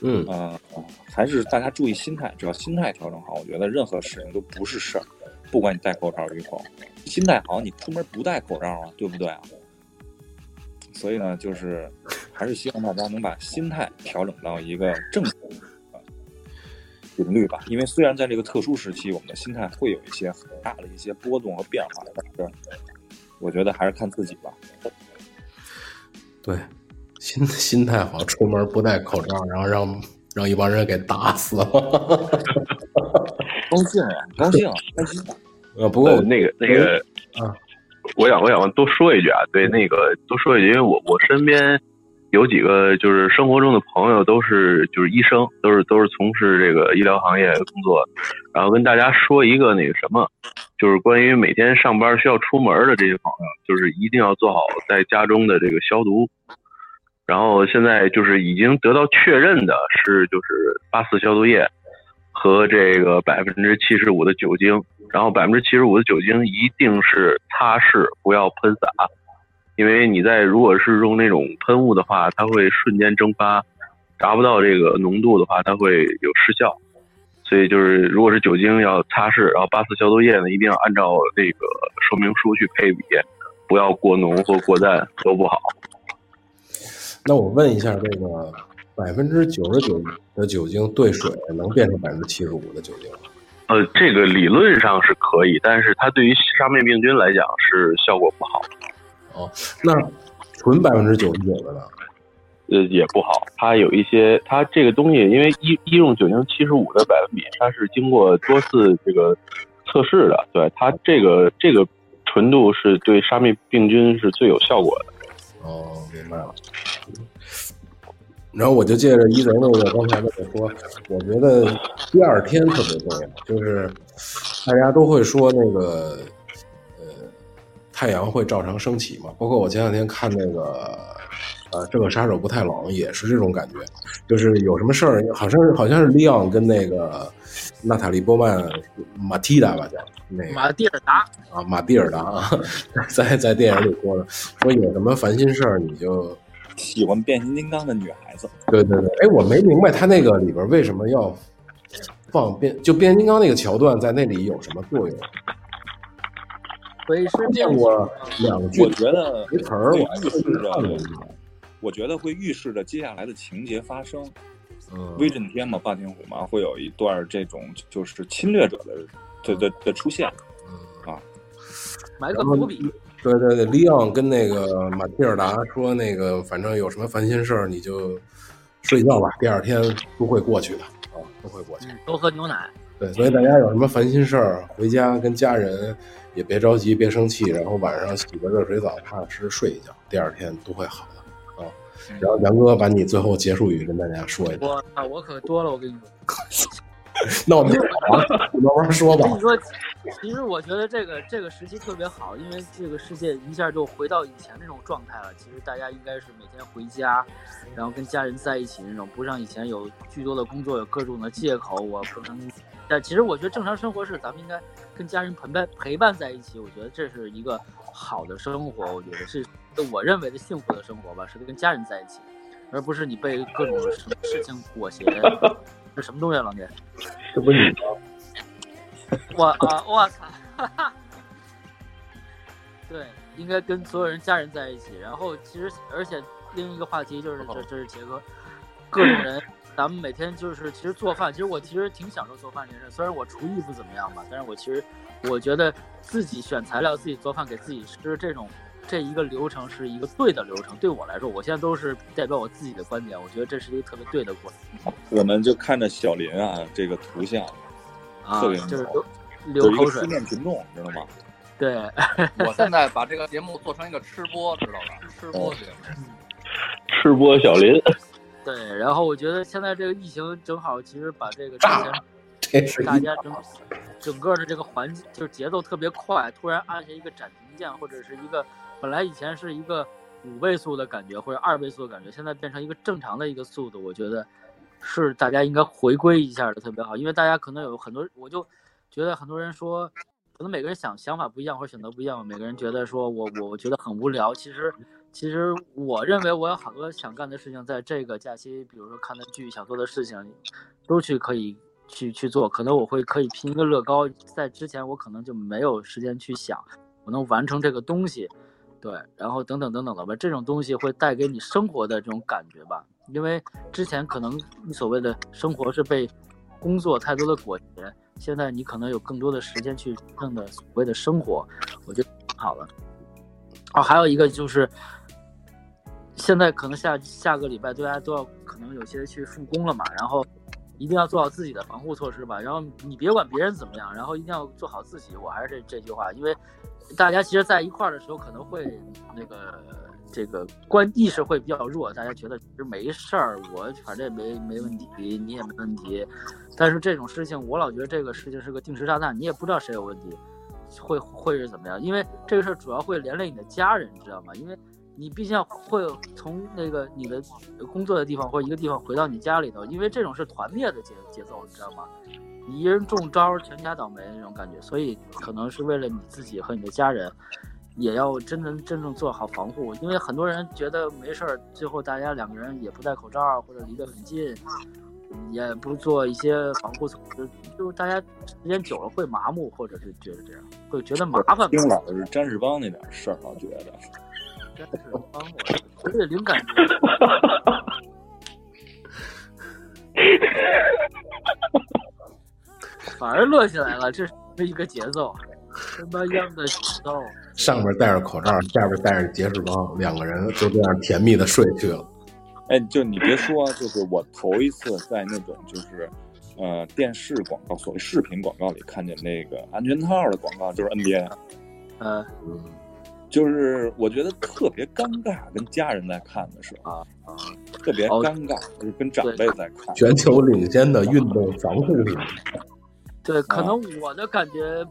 嗯呃，还是大家注意心态，只要心态调整好，我觉得任何事情都不是事儿。不管你戴口罩与否，心态好，你出门不戴口罩啊，对不对啊？所以呢，就是还是希望大家能把心态调整到一个正常的频率吧。因为虽然在这个特殊时期，我们的心态会有一些很大的一些波动和变化，但是我觉得还是看自己吧。对，心 <laughs> 心态好，出门不戴口罩，然后让让一帮人给打死了。<laughs> 高兴呀，高兴，开心。呃，不过呃，那个那个啊，我想我想多说一句啊，对，那个多说一句，因为我我身边有几个就是生活中的朋友都是就是医生，都是都是从事这个医疗行业工作，然后跟大家说一个那个什么，就是关于每天上班需要出门的这些朋友，就是一定要做好在家中的这个消毒。然后现在就是已经得到确认的是，就是八四消毒液和这个百分之七十五的酒精，然后百分之七十五的酒精一定是擦拭，不要喷洒，因为你在如果是用那种喷雾的话，它会瞬间蒸发，达不到这个浓度的话，它会有失效。所以就是如果是酒精要擦拭，然后八四消毒液呢，一定要按照那个说明书去配比，不要过浓或过淡都不好。那我问一下，这个百分之九十九的酒精兑水能变成百分之七十五的酒精吗？呃，这个理论上是可以，但是它对于杀灭病菌来讲是效果不好，哦，那纯百分之九十九的呢？呃，也不好。它有一些，它这个东西，因为医医用酒精七十五的百分比，它是经过多次这个测试的，对它这个这个纯度是对杀灭病菌是最有效果的。哦，明白了。然后我就借着一泽那个刚才那个说，我觉得第二天特别重要，就是大家都会说那个呃太阳会照常升起嘛，包括我前两天看那个呃，这个杀手不太冷也是这种感觉，就是有什么事儿，好像是好像是利昂跟那个娜塔莉波曼马蒂达吧叫那个马蒂尔达，啊马蒂尔达啊，<laughs> 在在电影里说的，说有什么烦心事儿你就喜欢变形金刚的女孩子，对对对，哎，我没明白他那个里边为什么要放变就变形金刚那个桥段在那里有什么作用？所以是见过两句我觉得没词儿，会我预示着我觉得会预示着接下来的情节发生。嗯，威震天嘛，霸天虎嘛，会有一段这种就是侵略者的的的的出现。啊埋个伏笔。对对对，利昂跟那个马蒂尔达说，那个反正有什么烦心事儿你就睡觉吧，第二天都会过去的啊，都会过去。嗯，多喝牛奶。对，所以大家有什么烦心事儿，回家跟家人也别着急，别生气，然后晚上洗个热水澡，踏踏实实睡一觉，第二天都会好的啊。然后杨哥把你最后结束语跟大家说一下，我啊，我可多了，我跟你说。那我们啊，你慢慢说吧我跟。你说，<laughs> 其实我觉得这个这个时期特别好，因为这个世界一下就回到以前那种状态了。其实大家应该是每天回家，然后跟家人在一起那种，不像以前有巨多的工作，有各种的借口，我不能。但其实我觉得正常生活是咱们应该跟家人陪伴陪伴在一起，我觉得这是一个好的生活，我觉得是我认为的幸福的生活吧，是跟家人在一起，而不是你被各种什么事情裹挟。<laughs> 这什么东西啊，老聂？这不是你吗？<laughs> 我啊，我操！哈哈。对，应该跟所有人家人在一起。然后其实，而且另一个话题就是这，这是杰哥，各种人，咱们每天就是其实做饭，其实我其实挺享受做饭这件事。虽然我厨艺不怎么样吧，但是我其实我觉得自己选材料、自己做饭给自己吃这种。这一个流程是一个对的流程，对我来说，我现在都是代表我自己的观点，我觉得这是一个特别对的过程我们就看着小林啊这个图像，啊特别，就是好流流口水有一个思，念群众，知道吗？<laughs> 对，<laughs> 我现在把这个节目做成一个吃播，知道吧？<laughs> 吃播节目。吃播小林，对，然后我觉得现在这个疫情正好，其实把这个之前这是大家整整个的这个环境就是节奏特别快，突然按下一个暂停键，或者是一个本来以前是一个五倍速的感觉或者二倍速的感觉，现在变成一个正常的一个速度，我觉得是大家应该回归一下的特别好，因为大家可能有很多，我就觉得很多人说。可能每个人想想法不一样，或者选择不一样。每个人觉得说我我我觉得很无聊。其实其实我认为我有好多想干的事情，在这个假期，比如说看的剧、想做的事情，都去可以去去做。可能我会可以拼一个乐高，在之前我可能就没有时间去想，我能完成这个东西，对，然后等等等等的吧。这种东西会带给你生活的这种感觉吧，因为之前可能你所谓的生活是被工作太多的裹挟，现在你可能有更多的时间去真正的所谓的生活，我觉得挺好了。哦，还有一个就是，现在可能下下个礼拜大家都要可能有些去复工了嘛，然后一定要做好自己的防护措施吧。然后你别管别人怎么样，然后一定要做好自己。我还是这这句话，因为大家其实在一块儿的时候可能会那个这个观意识会比较弱，大家觉得其实没事儿，我反正也没没问题，你也没问题。但是这种事情，我老觉得这个事情是个定时炸弹，你也不知道谁有问题，会会是怎么样？因为这个事儿主要会连累你的家人，知道吗？因为你毕竟会从那个你的工作的地方或一个地方回到你家里头，因为这种是团灭的节节奏，你知道吗？你一人中招，全家倒霉那种感觉，所以可能是为了你自己和你的家人，也要真正真正做好防护。因为很多人觉得没事儿，最后大家两个人也不戴口罩或者离得很近，也不做一些防护措施，就大家时间久了会麻木，或者是觉得这样，会觉得麻烦。听老是詹士邦那点事儿，老觉得真是帮我，而且灵感。<laughs> 反而乐起来了，这是一个节奏，什么样的节奏？上面戴着口罩，下边戴着杰士邦，两个人就这样甜蜜的睡去了。哎，就你别说，就是我头一次在那种就是，呃，电视广告，所谓视频广告里看见那个安全套的广告，就是 NBA，呃嗯，就是我觉得特别尴尬，跟家人在看的时候，啊啊，特别哦尴尬，就是跟长辈在看。全球领先的运动防护品，对，可啊能我的感觉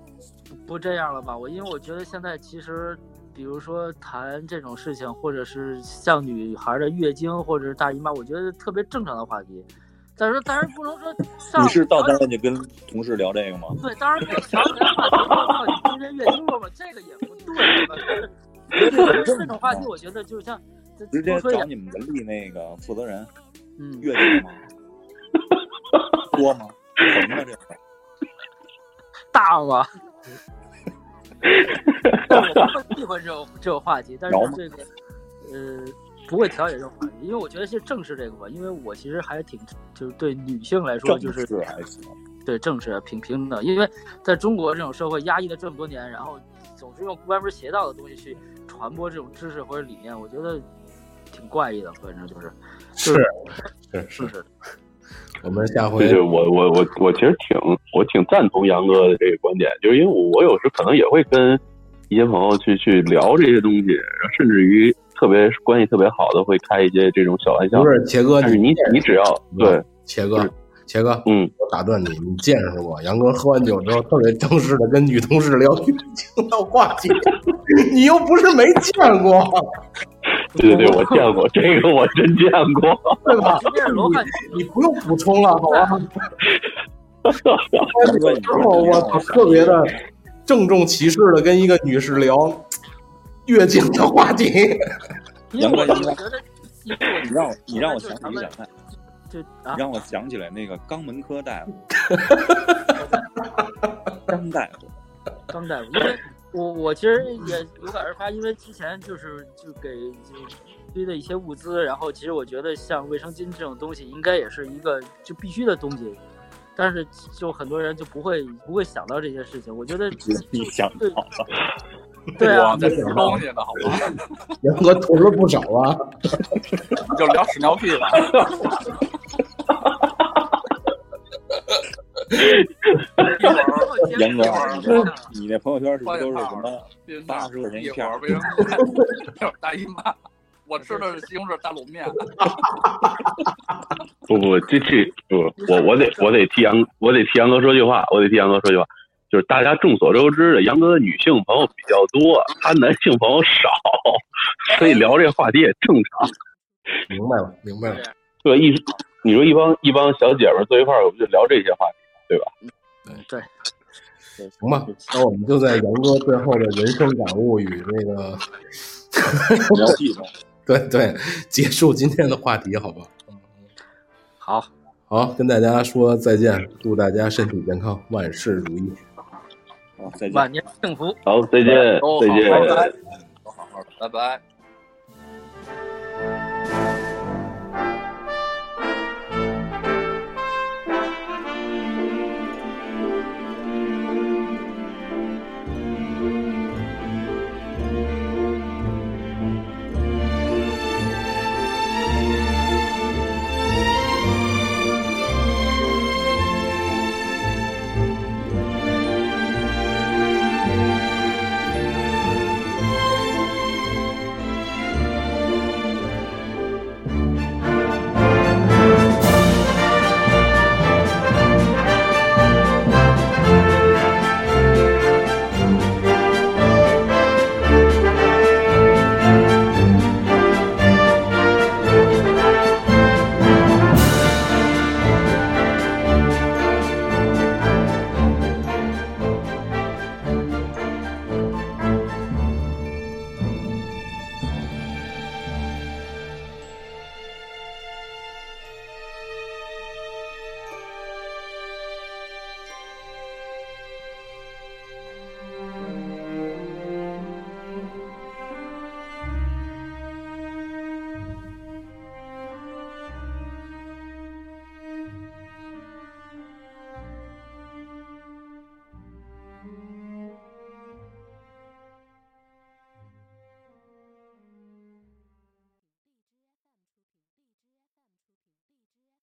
不这样了吧？我因为我觉得现在其实，比如说谈这种事情，或者是像女孩的月经或者是大姨妈，我觉得特别正常的话题。但是当然不能说上你是到单位就跟同事聊这个吗？对，当然不调节话题月经了吗？这个也不对，对这种话题，我觉得就像直接找你们文丽那个负责人嗯，月经吗？<laughs> 多吗？疼吗？这个大吗？但我不会避讳这种这种话题，但是这个呃不会调解这种话题，因为我觉得是正视这个吧，因为我其实还是挺就是对女性来说就是正式还行。对正视平平等，因为在中国这种社会压抑了这么多年，然后总是用歪门邪道的东西去传播这种知识或者理念，我觉得挺怪异的，反正就是是是是，是是，我们下回就是，我我我我其实挺我挺赞同杨哥的这个观点，就是因为我我有时可能也会跟一些朋友去去聊这些东西，甚至于特别关系特别好的会开一些这种小玩笑不。是杰哥，但是你你只要对，杰哥，杰哥，嗯，我打断你，你见识过杨哥喝完酒之后特别正式的跟女同事聊月经的话题，<laughs> 你又不是没见过，<laughs> 对对对，我见过 <laughs> 这个，我真见过。对吧？你不用补充了，好吧？我操，特别的郑重其事的跟一个女士聊月经的话题，杨哥就觉得，因为我你让我你让我想起一想看，就啊你，让我想起来那个肛门科大夫，张大夫，张大夫，因为我我其实也有感而发，因为之前就是就给就堆的一些物资，然后其实我觉得像卫生巾这种东西，应该也是一个就必须的东西，但是就很多人就不会不会想到这些事情，我觉得你想对好了，对啊，在吃东西呢，好吗？杨哥囤了不少啊。你 <laughs> 就聊屎尿屁吧。<laughs> 杨哥你你那朋友圈是不是都是什么？冰八十块钱一片卫生巾，大姨妈。我吃的是西红柿大卤面，不不，这这不，我我得我得替杨我得替杨哥说句话，我得替杨哥说句话，就是大家众所周知的，杨哥的女性朋友比较多，他男性朋友少，所以聊这话题也正常。明白了，明白了。对，一你说一帮一帮小姐们坐一块儿，我们就聊这些话题，对吧？对，行吧，那我们就在杨哥最后的人生感悟与那个，<laughs> 对对，结束今天的话题，好吧？好，好，跟大家说再见，祝大家身体健康，万事如意。好，再见。晚年幸福。好，再见，再见。好好的，都好好的，拜拜。「